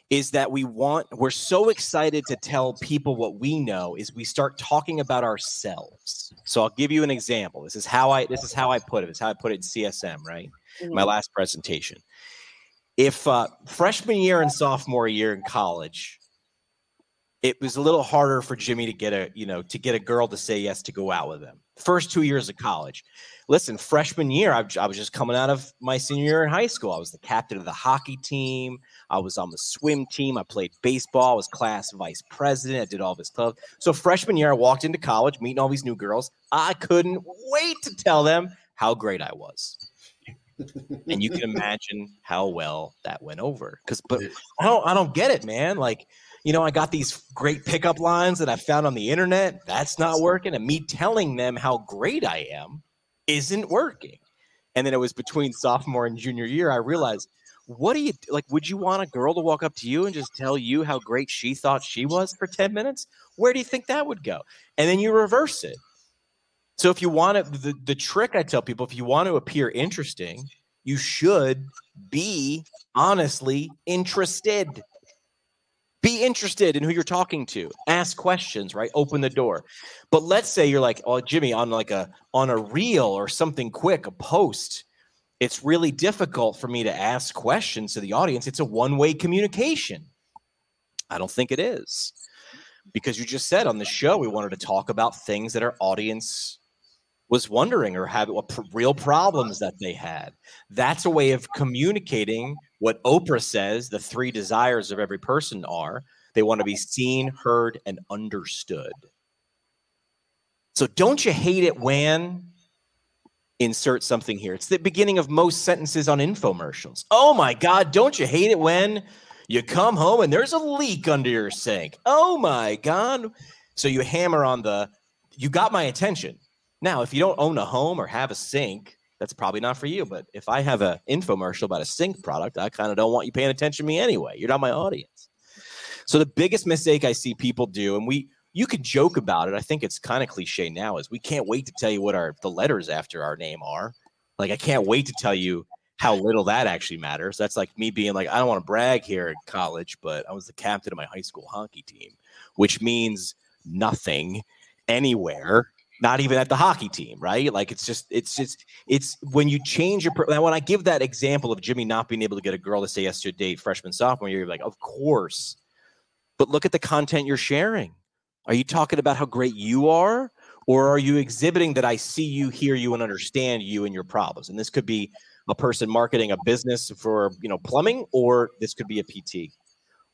is that we want, we're so excited to tell people what we know is we start talking about ourselves. So I'll give you an example. This is how I, this is how I put it. It's how I put it in CSM, right? my last presentation. If uh, freshman year and sophomore year in college, it was a little harder for Jimmy to get a you know to get a girl to say yes to go out with him. First two years of college. Listen, freshman year, I, I was just coming out of my senior year in high school. I was the captain of the hockey team. I was on the swim team. I played baseball. I was class vice president. I did all this stuff. So freshman year, I walked into college, meeting all these new girls. I couldn't wait to tell them how great I was and you can imagine how well that went over because but i don't i don't get it man like you know, I got these great pickup lines that I found on the internet. That's not working. And me telling them how great I am isn't working. And then it was between sophomore and junior year, I realized, what do you like? Would you want a girl to walk up to you and just tell you how great she thought she was for 10 minutes? Where do you think that would go? And then you reverse it. So if you want to, the, the trick I tell people, if you want to appear interesting, you should be honestly interested. Be interested in who you're talking to. Ask questions, right? Open the door. But let's say you're like, oh, Jimmy, on like a on a reel or something quick, a post. It's really difficult for me to ask questions to the audience. It's a one-way communication. I don't think it is. Because you just said on the show we wanted to talk about things that our audience was wondering or have what real problems that they had. That's a way of communicating what Oprah says the three desires of every person are. They want to be seen, heard, and understood. So don't you hate it when insert something here? It's the beginning of most sentences on infomercials. Oh my God, don't you hate it when you come home and there's a leak under your sink? Oh my God. So you hammer on the, you got my attention. Now, if you don't own a home or have a sink, that's probably not for you. But if I have an infomercial about a sink product, I kind of don't want you paying attention to me anyway. You're not my audience. So the biggest mistake I see people do, and we you can joke about it. I think it's kind of cliche now, is we can't wait to tell you what our the letters after our name are. Like I can't wait to tell you how little that actually matters. That's like me being like, I don't want to brag here in college, but I was the captain of my high school hockey team, which means nothing anywhere not even at the hockey team, right? Like it's just it's just it's when you change your now when I give that example of Jimmy not being able to get a girl to say yes to a date freshman sophomore year, you're like, of course. But look at the content you're sharing. Are you talking about how great you are? Or are you exhibiting that I see you, hear you, and understand you and your problems? And this could be a person marketing a business for you know plumbing, or this could be a PT.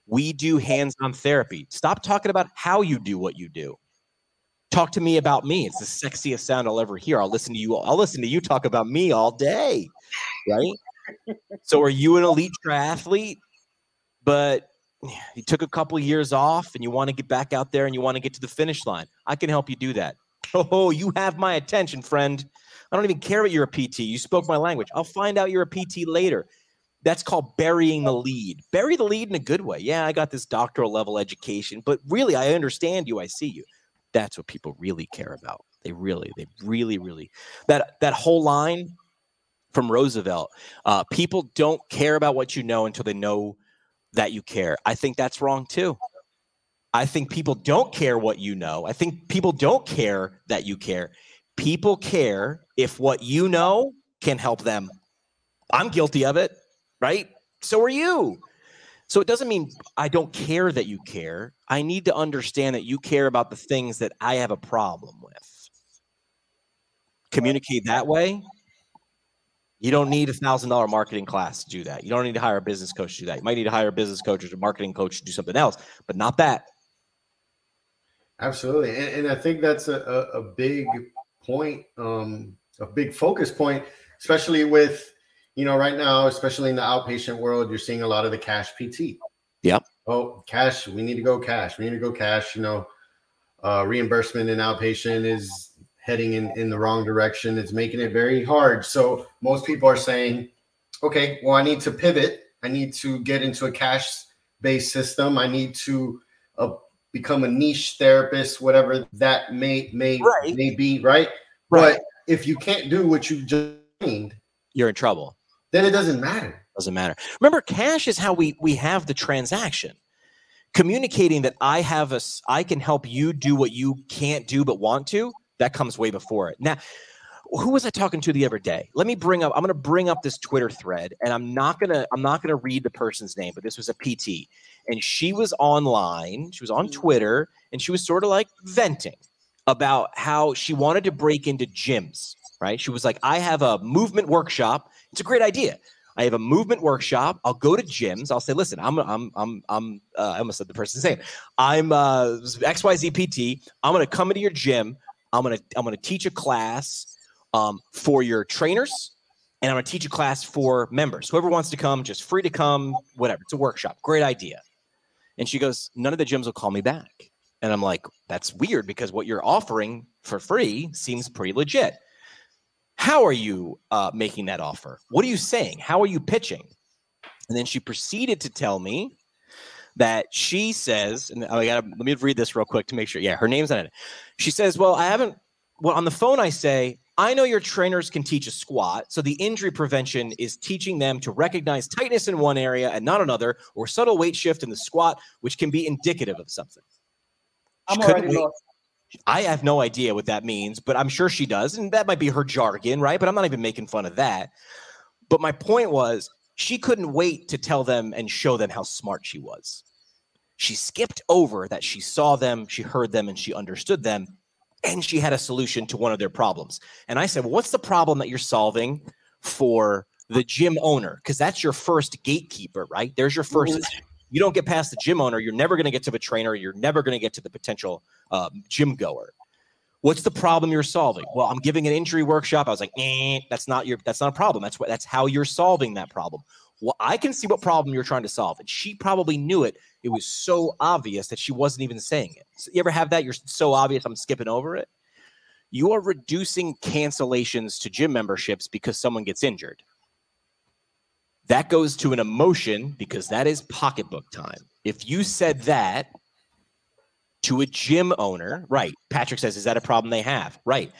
We do hands-on therapy. Stop talking about how you do what you do talk to me about me. It's the sexiest sound I'll ever hear. I'll listen to you. I'll listen to you talk about me all day. Right. so are you an elite triathlete? But you took a couple of years off and you want to get back out there and you want to get to the finish line. I can help you do that. Oh, you have my attention, friend. I don't even care that you're a PT. You spoke my language. I'll find out you're a PT later. That's called burying the lead. Bury the lead in a good way. Yeah, I got this doctoral level education, but really, I understand you. I see you. That's what people really care about. They really, they really, really that that whole line from Roosevelt. Uh, people don't care about what you know until they know that you care. I think that's wrong too. I think people don't care what you know. I think people don't care that you care. People care if what you know can help them. I'm guilty of it, right? So are you. So it doesn't mean I don't care that you care. I need to understand that you care about the things that I have a problem with. Communicate that way. You don't need a thousand dollar marketing class to do that. You don't need to hire a business coach to do that. You might need to hire a business coach or a marketing coach to do something else, but not that. Absolutely, and, and I think that's a, a, a big point, um, a big focus point, especially with you know, right now, especially in the outpatient world, you're seeing a lot of the cash PT. Yep. Oh, cash. We need to go cash. We need to go cash. You know, uh, reimbursement in outpatient is heading in, in the wrong direction. It's making it very hard. So most people are saying, okay, well, I need to pivot. I need to get into a cash based system. I need to uh, become a niche therapist, whatever that may may right. may be, right? right? But if you can't do what you just trained, you're in trouble then it doesn't matter. Doesn't matter. Remember, cash is how we we have the transaction. Communicating that I have a, I can help you do what you can't do but want to. That comes way before it. Now, who was I talking to the other day? Let me bring up. I'm going to bring up this Twitter thread, and I'm not gonna. I'm not gonna read the person's name, but this was a PT, and she was online. She was on mm. Twitter, and she was sort of like venting about how she wanted to break into gyms. Right? She was like, "I have a movement workshop it's a great idea. I have a movement workshop. I'll go to gyms. I'll say, listen, I'm, I'm, I'm, I'm, uh, I almost said the person's name. I'm uh, XYZ PT. I'm going to come into your gym. I'm going to, I'm going to teach a class um, for your trainers and I'm going to teach a class for members. Whoever wants to come, just free to come, whatever. It's a workshop. Great idea. And she goes, none of the gyms will call me back. And I'm like, that's weird because what you're offering for free seems pretty legit. How are you uh, making that offer? What are you saying? How are you pitching? And then she proceeded to tell me that she says, and I got to let me read this real quick to make sure. Yeah, her name's on it. She says, Well, I haven't, well, on the phone, I say, I know your trainers can teach a squat. So the injury prevention is teaching them to recognize tightness in one area and not another, or subtle weight shift in the squat, which can be indicative of something. I'm already lost. I have no idea what that means, but I'm sure she does. And that might be her jargon, right? But I'm not even making fun of that. But my point was, she couldn't wait to tell them and show them how smart she was. She skipped over that she saw them, she heard them, and she understood them. And she had a solution to one of their problems. And I said, well, What's the problem that you're solving for the gym owner? Because that's your first gatekeeper, right? There's your 1st You don't get past the gym owner, you're never going to get to the trainer, you're never going to get to the potential um, gym goer. What's the problem you're solving? Well, I'm giving an injury workshop. I was like, eh, that's not your, that's not a problem. That's what, that's how you're solving that problem. Well, I can see what problem you're trying to solve, and she probably knew it. It was so obvious that she wasn't even saying it. So you ever have that? You're so obvious, I'm skipping over it. You are reducing cancellations to gym memberships because someone gets injured. That goes to an emotion because that is pocketbook time. If you said that to a gym owner, right? Patrick says, is that a problem they have? Right.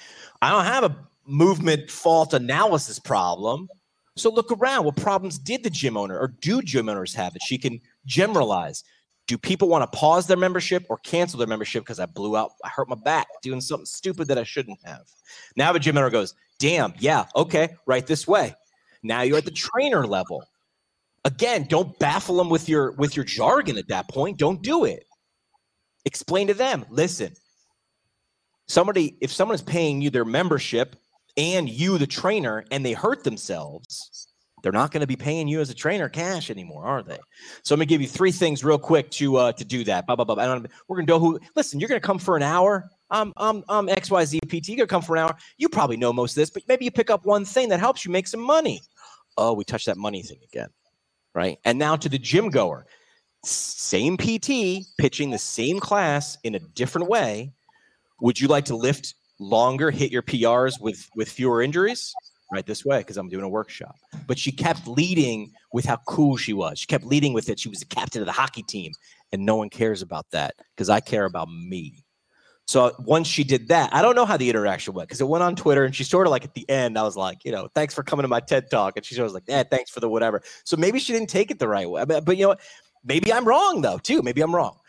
I don't have a movement fault analysis problem. So look around. What problems did the gym owner or do gym owners have that she can generalize? Do people want to pause their membership or cancel their membership because I blew out, I hurt my back doing something stupid that I shouldn't have? Now the gym owner goes, damn, yeah, okay, right this way. Now you're at the trainer level. Again, don't baffle them with your with your jargon at that point. Don't do it. Explain to them. Listen, somebody if someone is paying you their membership and you the trainer and they hurt themselves, they're not going to be paying you as a trainer cash anymore, are they? So I'm to give you three things real quick to uh to do that. Blah, blah, blah. I don't, we're to know who. Listen, you're going to come for an hour. Um, um, um, XYZ PT, you're to come for an hour. You probably know most of this, but maybe you pick up one thing that helps you make some money. Oh, we touched that money thing again, right? And now to the gym goer, same PT pitching the same class in a different way. Would you like to lift longer, hit your PRs with with fewer injuries? Right this way, because I'm doing a workshop. But she kept leading with how cool she was. She kept leading with it. She was the captain of the hockey team, and no one cares about that because I care about me. So once she did that, I don't know how the interaction went because it went on Twitter and she sort of like at the end, I was like, you know, thanks for coming to my TED talk. And she was like, yeah, thanks for the whatever. So maybe she didn't take it the right way. But, but you know what? Maybe I'm wrong though, too. Maybe I'm wrong.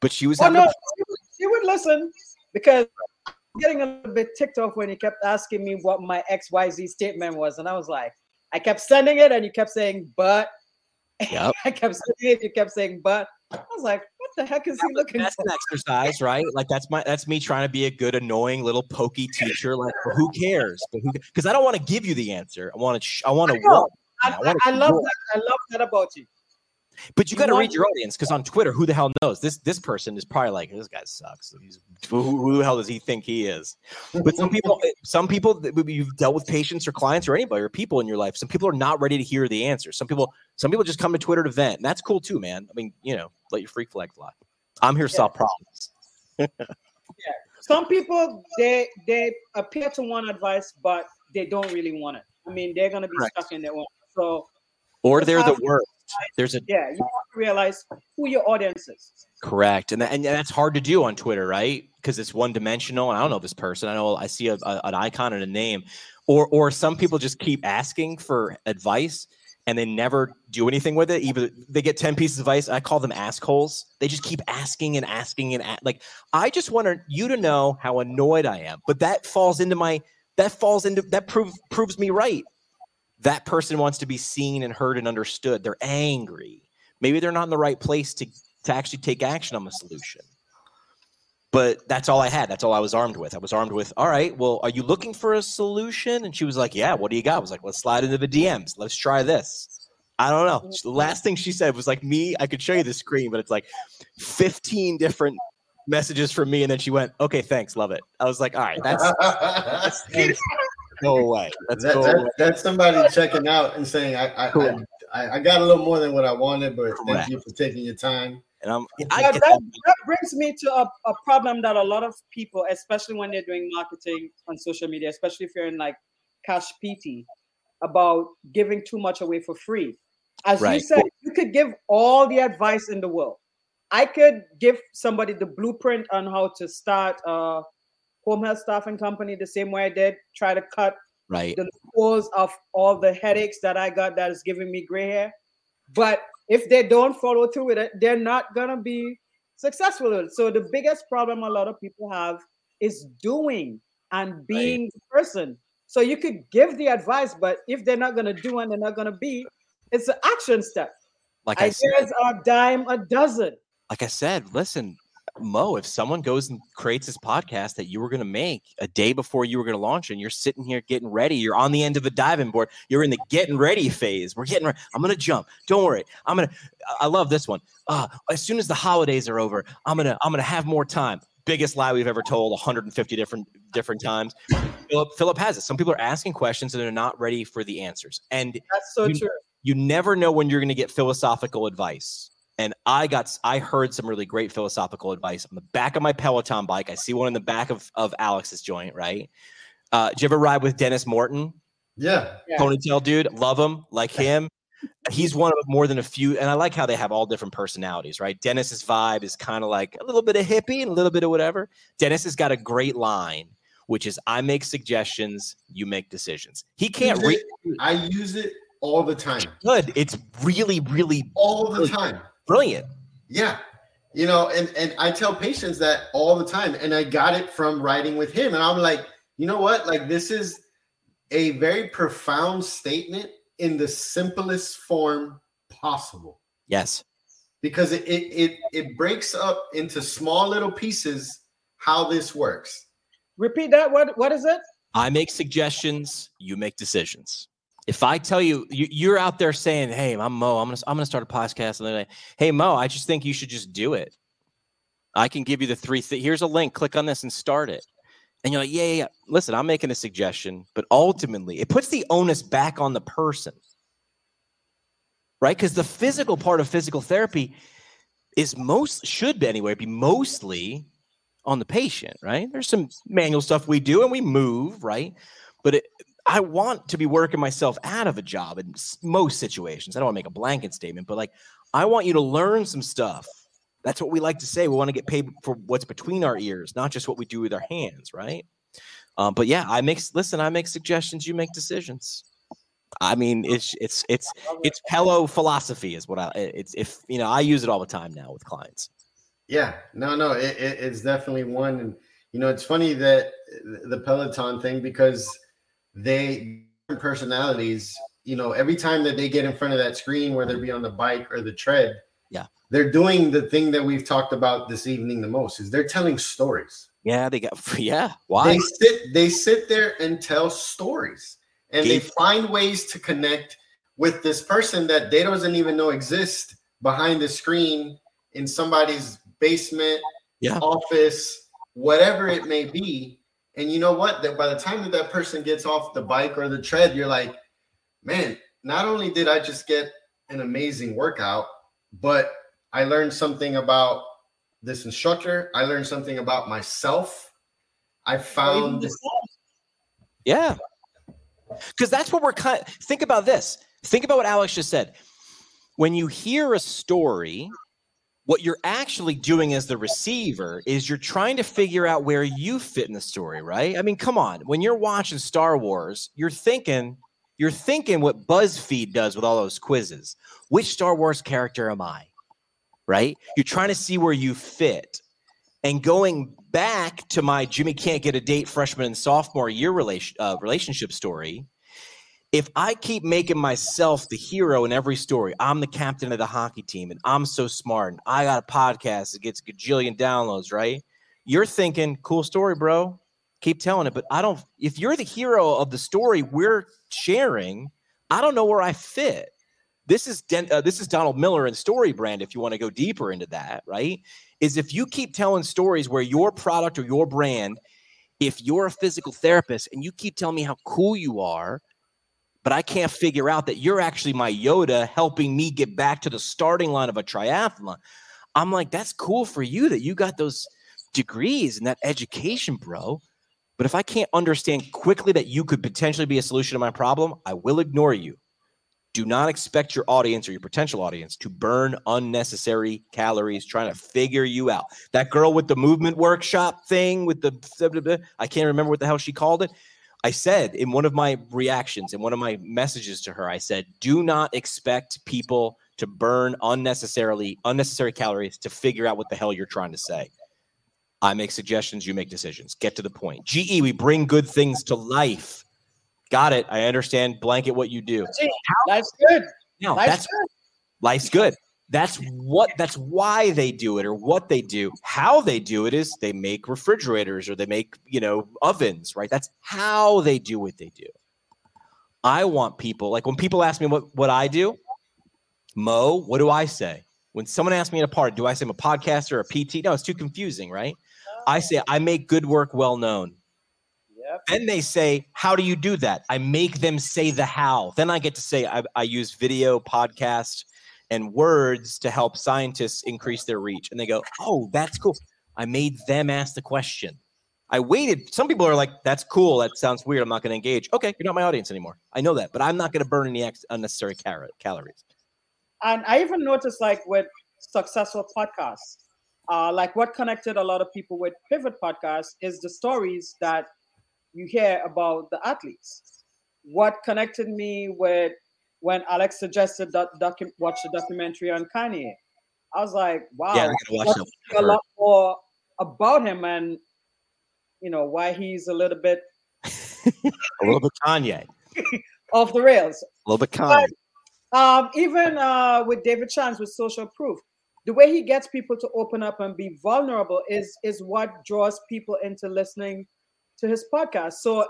But she was a no, she would, she would listen because I'm getting a little bit ticked off when he kept asking me what my XYZ statement was. And I was like, I kept sending it and you kept saying, but. Yep. I kept sending it, you kept saying, but. I was like, what the heck is he looking that's for? an exercise, right? Like that's my that's me trying to be a good, annoying little pokey teacher. Like, well, who cares? But who? Because I don't want to give you the answer. I want to. Sh- I want to. I, I I, I love that. I love that about you. But you You got to read your audience because on Twitter, who the hell knows? This this person is probably like, this guy sucks. He's, who, who the hell does he think he is? But some people, eh, some people you've dealt with patients or clients or anybody or people in your life. Some people are not ready to hear the answer. Some people, some people just come to Twitter to vent. And that's cool too, man. I mean, you know, let your freak flag fly. I'm here to Yeah. solve problems. Yeah. Some people they they appear to want advice, but they don't really want it. I mean, they're gonna be Correct. stuck in their own. So Or they're the worst. There's a yeah, you have to realize who your audience is. Correct, and that, and that's hard to do on Twitter, right? Because it's one dimensional, and I don't know this person. I know I see a, a- an icon and a name, or or some people just keep asking for advice and they never do anything with it. Either they get ten pieces of advice. I call them assholes. They just keep asking and asking and a- like. I just want you to know how annoyed I am, but that falls into my that falls into that proves proves me right. That person wants to be seen and heard and understood. They're angry. Maybe they're not in the right place to to actually take action on the solution. But that's all I had. That's all I was armed with. I was armed with, all right, well, are you looking for a solution? And she was like, yeah, what do you got? I was like, let's slide into the DMs. Let's try this. I don't know. The last thing she said was like me. I could show you the screen, but it's like 15 different messages from me. And then she went, okay, thanks. Love it. I was like, all right, that's, that's go away. Let's That- go that- away. that's somebody checking out and saying, I, I, Cool. I, I got a little more than what I wanted, but Correct. thank you for taking your time. And I'm I that, that. that brings me to a, a problem that a lot of people, especially when they're doing marketing on social media, especially if you're in like cash PT, about giving too much away for free. As you Right. said, you could give all the advice in the world. I could give somebody the blueprint on how to start a home health staffing company the same way I did, try to cut right. the cause of all the headaches that I got that is giving me gray hair. But if they don't follow through with it, they're not gonna be successful. So the biggest problem a lot of people have is doing and being the person. So you could give the advice, but if they're not gonna do and they're not gonna be, it's an action step. Like I said, are a dime a dozen. like I said, listen, Mo, if someone goes and creates this podcast that you were going to make a day before you were going to launch, and you're sitting here getting ready, you're on the end of a diving board, you're in the getting ready phase. We're getting ready. I'm going to jump. Don't worry. I'm going to, I love this one. Uh, as soon as the holidays are over, I'm going to, I'm going to have more time. Biggest lie we've ever told 150 different, different times. Philip, Philip has it. Some people are asking questions and they're not ready for the answers. And That's so You- true. you never know when you're going to get philosophical advice. And I got, I heard some really great philosophical advice on the back of my Peloton bike. I see one in the back of, of Alex's joint, right? Uh, did you ever ride with Denis Morton? Yeah. Yeah. Ponytail dude, love him, like him. He's one of more than a few, and I like how they have all different personalities, right? Denis's vibe is kind of like a little bit of hippie and a little bit of whatever. Denis has got a great line, which is I make suggestions, you make decisions. He can't read I use it all the time. good. It's really, really All the time. Brilliant. Yeah. You know, and and I tell patients that all the time, and I got it from writing with him, and I'm like, you know what? Like this is a very profound statement in the simplest form possible Yes. because it it it, it breaks up into small little pieces how this works. Repeat that. What what is it? I make suggestions, you make decisions. If I tell you, you you're out there saying, "Hey, I'm Mo. I'm gonna I'm gonna start a podcast," and then, "Hey, Mo, I just think you should just do it." I can give you the three. Th- Here's a link. Click on this and start it. And you're like, "Yeah, yeah, yeah." Listen, I'm making a suggestion, but ultimately, it puts the onus back on the person, right? Because the physical part of physical therapy is most should be anyway be mostly on the patient, right? There's some manual stuff we do and we move, right? But it, I want to be working myself out of a job in most situations. I don't want to make a blanket statement, but like I want you to learn some stuff. That's what we like to say. We want to get paid for what's between our ears, not just what we do with our hands, right? Um, but yeah, I make listen. I make suggestions. You make decisions. I mean, it's it's it's it's Pello philosophy is what I. It's if you know I use it all the time now with clients. Yeah, no, no, it, it, it's definitely one. And you know, it's funny that the Peloton thing because they personalities. You know, every time that they get in front of that screen, whether it be on the bike or the tread, Yeah. they're doing the thing that we've talked about this evening the most. Is they're telling stories. Yeah, they got yeah. Why? They sit, they sit there and tell stories, and they find ways to connect with this person that they doesn't even know exist behind the screen in somebody's basement, Yeah. office, whatever it may be. And you know what? That by the time that that person gets off the bike or the tread, you're like, man, not only did I just get an amazing workout, but I learned something about this instructor. I learned something about myself. I found. Yeah. Because that's what we're kind of, think about this. Think about what Alex just said. When you hear a story, what you're actually doing as the receiver is you're trying to figure out where you fit in the story, right? I mean, come on. When you're watching Star Wars, you're thinking, you're thinking what BuzzFeed does with all those quizzes. Which Star Wars character am I? Right? You're trying to see where you fit. And going back to my Jimmy can't get a date freshman and sophomore year relation, uh, relationship story, if I keep making myself the hero in every story, I'm the captain of the hockey team and I'm so smart and I got a podcast that gets a gajillion downloads, right? You're thinking, cool story, bro. Keep telling it. But I don't, if you're the hero of the story we're sharing, I don't know where I fit. This is Den- uh, this is Donald Miller and Story Brand. If you want to go deeper into that, right? Is if you keep telling stories where your product or your brand, if you're a physical therapist and you keep telling me how cool you are, but I can't figure out that you're actually my Yoda helping me get back to the starting line of a triathlon. I'm like, that's cool for you that you got those degrees and that education, bro. But if I can't understand quickly that you could potentially be a solution to my problem, I will ignore you. Do not expect your audience or your potential audience to burn unnecessary calories trying to figure you out. That girl with the movement workshop thing with the, I can't remember what the hell she called it. I said in one of my reactions, in one of my messages to her, I said, do not expect people to burn unnecessarily unnecessary calories to figure out what the hell you're trying to say. I make suggestions, you make decisions. Get to the point. GE, we bring good things to life. Got it. I understand blanket what you do. Life's good. No, Life's that's good. life's good. That's what that's why they do it or what they do. How they do it is they make refrigerators or they make, you know, ovens, right? That's how they do what they do. I want people like when people ask me what what I do, Mo, what do I say? When someone asks me at a party, do I say I'm a podcaster or a PT? No, it's too confusing, right? I oh. say I make good work well known. Yep. Then they say, How do you do that? I make them say the how. Then I get to say, I, I use video, podcast, and words to help scientists increase their reach. And they go, Oh, that's cool. I made them ask the question. I waited. Some people are like, That's cool. That sounds weird. I'm not going to engage. Okay, you're not my audience anymore. I know that, but I'm not going to burn any unnecessary cal- calories. And I even noticed, like with successful podcasts, uh, like what connected a lot of people with Pivot Podcast is the stories that you hear about the athletes. What connected me with when Alex suggested that docu- watch the documentary on Kanye, I was like, wow, Yeah, I gotta watch let's a lot more about him and you know why he's a little bit A little bit Kanye. off the rails. A little bit Kanye. Um, even uh, with David Chance with Social Proof, the way he gets people to open up and be vulnerable is is what draws people into listening to his podcast. So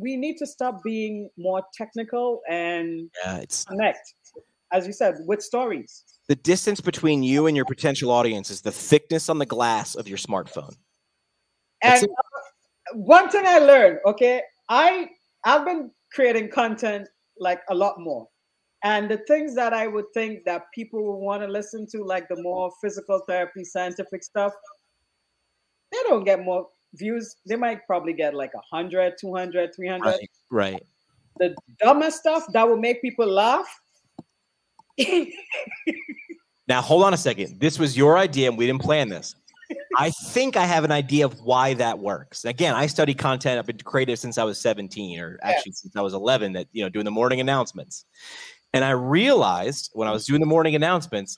we need to stop being more technical and Yeah, it's connect, as you said, with stories. the distance between you and your potential audience is the thickness on the glass of your smartphone. That's And uh, one thing I learned, okay, I I've been creating content like a lot more. And the things that I would think that people would want to listen to, like the more physical therapy, scientific stuff, they don't get more views. They might probably get like 100, 200, 300. Right. Right. The dumbest stuff that will make people laugh. Now, hold on a second. This was your idea, and we didn't plan this. I think I have an idea of why that works. Again, I study content. I've been creative since I was 17, or actually since I was 11. That you know, doing the morning announcements, and I realized when I was doing the morning announcements,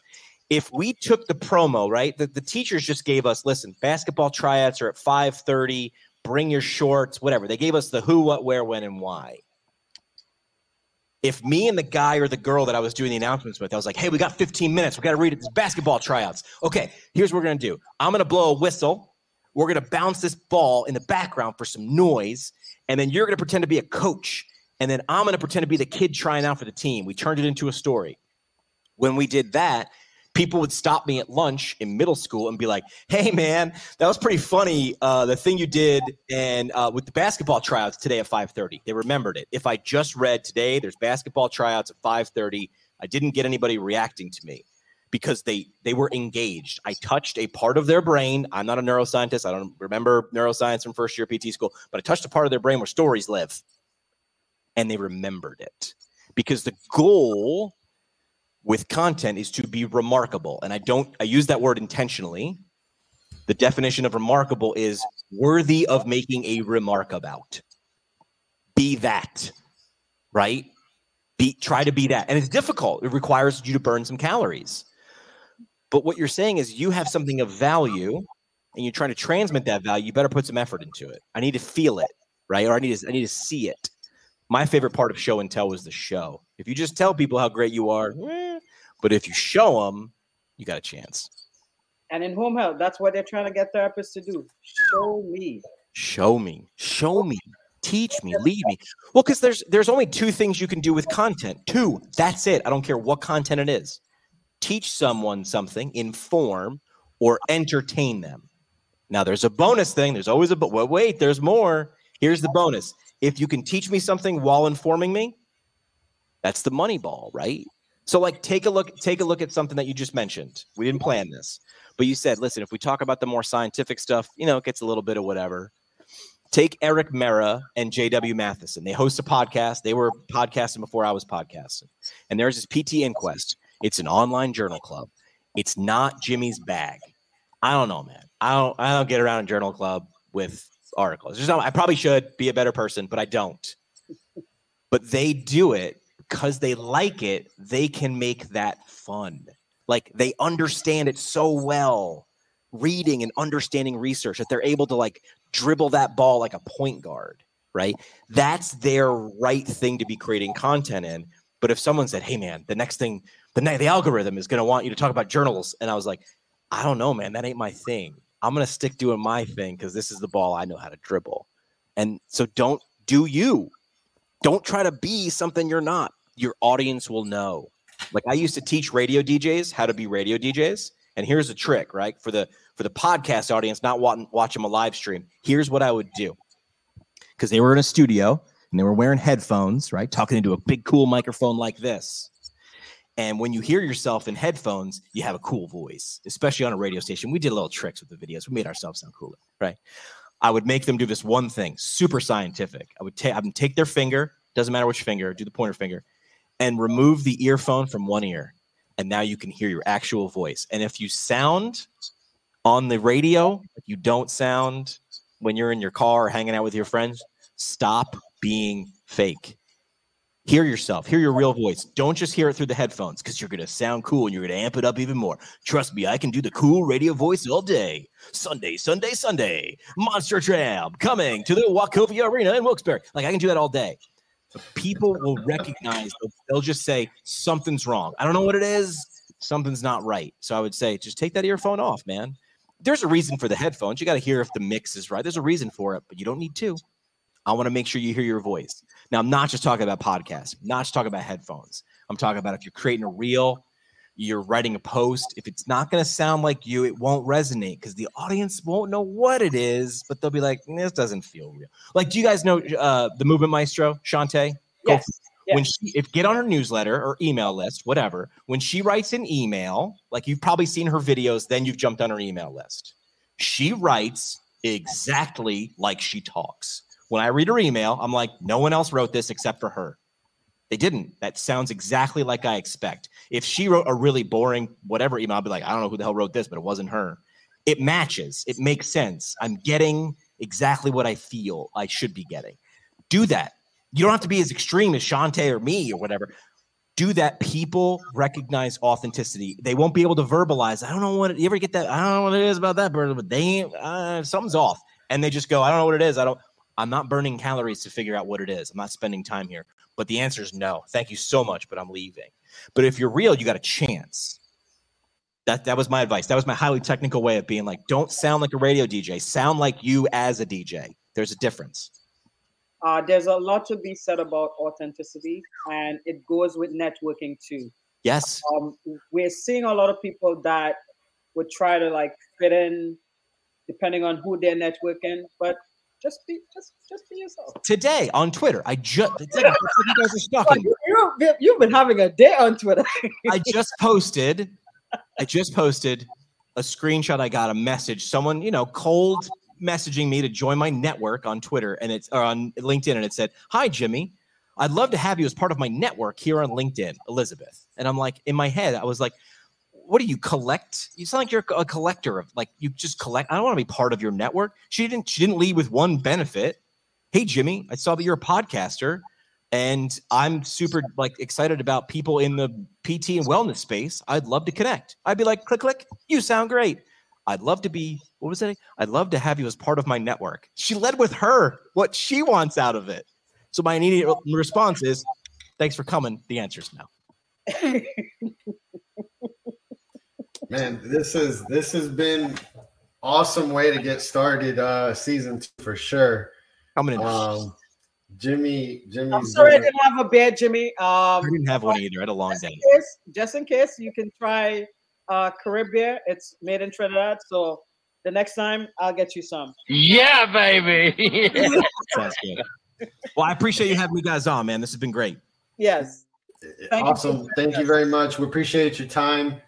if we took the promo right, that the teachers just gave us, listen, basketball tryouts are at 5:30. Bring your shorts, whatever. They gave us the who, what, where, when, and why if me and the guy or the girl that I was doing the announcements with, I was like, hey, we got 15 minutes. We got to read it. This basketball tryouts. Okay, here's what we're to do I'm to blow a whistle. We're to bounce this ball in the background for some noise. And then you're to pretend to be a coach. And then I'm to pretend to be the kid trying out for the team. We turned it into a story. When we did that, people would stop me at lunch in middle school and be like, "Hey, man, that was pretty funny. Uh, the thing you did and uh, with the basketball tryouts today at 5:30." They remembered it. If I just read today, there's basketball tryouts at 5:30. I didn't get anybody reacting to me because they they were engaged. I touched a part of their brain. I'm not a neuroscientist. I don't remember neuroscience from first year PT school, but I touched a part of their brain where stories live, and they remembered it because the goal with content is to be remarkable. And I don't, I use that word intentionally. The definition of remarkable is worthy of making a remark about. Be that, right? Be, try to be that. And it's difficult. It requires you to burn some calories. But what you're saying is you have something of value and you're trying to transmit that value. You better put some effort into it. I need to feel it, right? Or I need to, I need to see it. My favorite part of show and tell was the show. If you just tell people how great you are, eh, but if you show them, you got a chance. And in home health, that's what they're trying to get therapists to do. Show me. Show me, show me, teach me, lead me. Well, because there's there's only two things you can do with content. Two. That's it. I don't care what content it is. Teach someone something, inform, or entertain them. Now there's a bonus thing. There's always a but well, wait, there's more. Here's the bonus. If you can teach me something while informing me, that's the money ball, right? So like take a look take a look at something that you just mentioned. We didn't plan this. But you said, listen, if we talk about the more scientific stuff, you know, it gets a little bit of whatever. Take Eric Meira and JW Matheson. They host a podcast. They were podcasting before I was podcasting. And there's this PT Inquest. It's an online journal club. It's not Jimmy's bag. I don't know, man. I don't I don't get around in journal club with articles. I probably should be a better person, but I don't. But they do it because they like it. They can make that fun. Like they understand it so well, reading and understanding research that they're able to like dribble that ball like a point guard, right? That's their right thing to be creating content in. But if someone said, "Hey, man, the next thing, the the algorithm is going to want you to talk about journals," and I was like, "I don't know, man, that ain't my thing. I'm going to stick doing my thing because this is the ball I know how to dribble." And so, don't do you. Don't try to be something you're not. Your audience will know. Like I used to teach radio DJs how to be radio DJs, and here's a trick, right? For the for the podcast audience, not watching watching a live stream. Here's what I would do because they were in a studio and they were wearing headphones, right? Talking into a big, cool microphone like this. And when you hear yourself in headphones, you have a cool voice, especially on a radio station. We did little tricks with the videos. We made ourselves sound cooler, right? I would make them do this one thing, super scientific. I would take, I would take their finger, doesn't matter which finger, do the pointer finger, and remove the earphone from one ear. And now you can hear your actual voice. And if you sound on the radio, you don't sound when you're in your car or hanging out with your friends, stop being fake. Hear yourself, hear your real voice. Don't just hear it through the headphones because you're going to sound cool and you're going to amp it up even more. Trust me, I can do the cool radio voice all day. Sunday, Sunday, Sunday. Monster Jam coming to the Wachovia Arena in Wilkes-Barre. Like I can do that all day. But people will recognize, they'll just say, something's wrong. I don't know what it is. Something's not right. So I would say, just take that earphone off, man. There's a reason for the headphones. You got to hear if the mix is right. There's a reason for it, but you don't need to. I want to make sure you hear your voice. Now, I'm not just talking about podcasts, I'm not just talking about headphones. I'm talking about if you're creating a reel, you're writing a post. If it's not going to sound like you, it won't resonate because the audience won't know what it is, but they'll be like, this doesn't feel real. Like, do you guys know uh, the movement maestro, Shante? Go Yes. yes. when she if get on her newsletter or email list whatever when she writes an email like you've probably seen her videos then you've jumped on her email list she writes exactly like she talks when i read her email i'm like no one else wrote this except for her they didn't that sounds exactly like i expect if she wrote a really boring whatever email i'll be like i don't know who the hell wrote this but it wasn't her it matches it makes sense i'm getting exactly what i feel i should be getting do that you don't have to be as extreme as Shante or me or whatever. Do that. People recognize authenticity. They won't be able to verbalize. I don't know what it, you ever get that. I don't know what it is about that but they uh, something's off. And they just go, I don't know what it is. I don't, I'm not burning calories to figure out what it is. I'm not spending time here. But the answer is no. Thank you so much, but I'm leaving. But if you're real, you got a chance. That that was my advice. That was my highly technical way of being like, don't sound like a radio DJ. Sound like you as a DJ. There's a difference. uh, there's a lot to be said about authenticity, and it goes with networking too. Yes. Um, we're seeing a lot of people that would try to like fit in, depending on who they're networking. But just be, just, just be yourself. Today on Twitter, I just it's like, it's like you guys are Well, stalking. you, you, you've been having a day on Twitter. I just posted, I just posted a screenshot. I got a message. Someone, you know, cold messaging me to join my network on Twitter and it's or on LinkedIn, and it said, "Hi, Jimmy. I'd love to have you as part of my network here on LinkedIn, Elizabeth." And I'm like, in my head, I was like, "What do you collect? You sound like you're a collector of like you just collect. I don't want to be part of your network." She didn't. She didn't lead with one benefit. Hey, Jimmy, I saw that you're a podcaster and I'm super like excited about people in the PT and wellness space. I'd love to connect. I'd be like, click, click. You sound great. I'd love to be. What was it? I'd love to have you as part of my network. She led with her what she wants out of it. So my immediate response is, thanks for coming. The answer's no. Man, this is this has been awesome way to get started uh season two for sure. Coming in. Um Jimmy Jimmy's I'm sorry I didn't have a beer, Jimmy. I Um, didn't have one either. I had a long just in day. case, just in case, you can try uh, Caribbean. It's made in Trinidad, so the next time I'll get you some. Yeah, baby. Sounds good. Well, I appreciate you having me guys on, man. This has been great. Yes. Thank you. awesome. Thank you very much. We appreciate your time.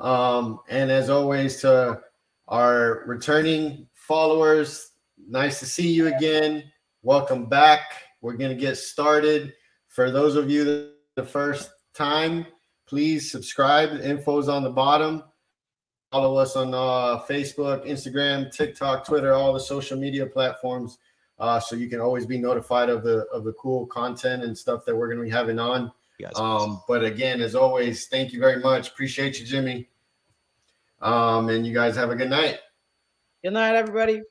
Um, and as always, to our returning followers, nice to see you again. Welcome back. We're going to get started. For those of you that the first time, please subscribe. The info's on the bottom. Follow us on uh, Facebook, Instagram, TikTok, Twitter, all the social media platforms, uh, so you can always be notified of the of the cool content and stuff that we're going to be having on. You guys. Um, but again, as always, thank you very much. Appreciate you, Jimmy. Um, and you guys have a good night. Good night, everybody.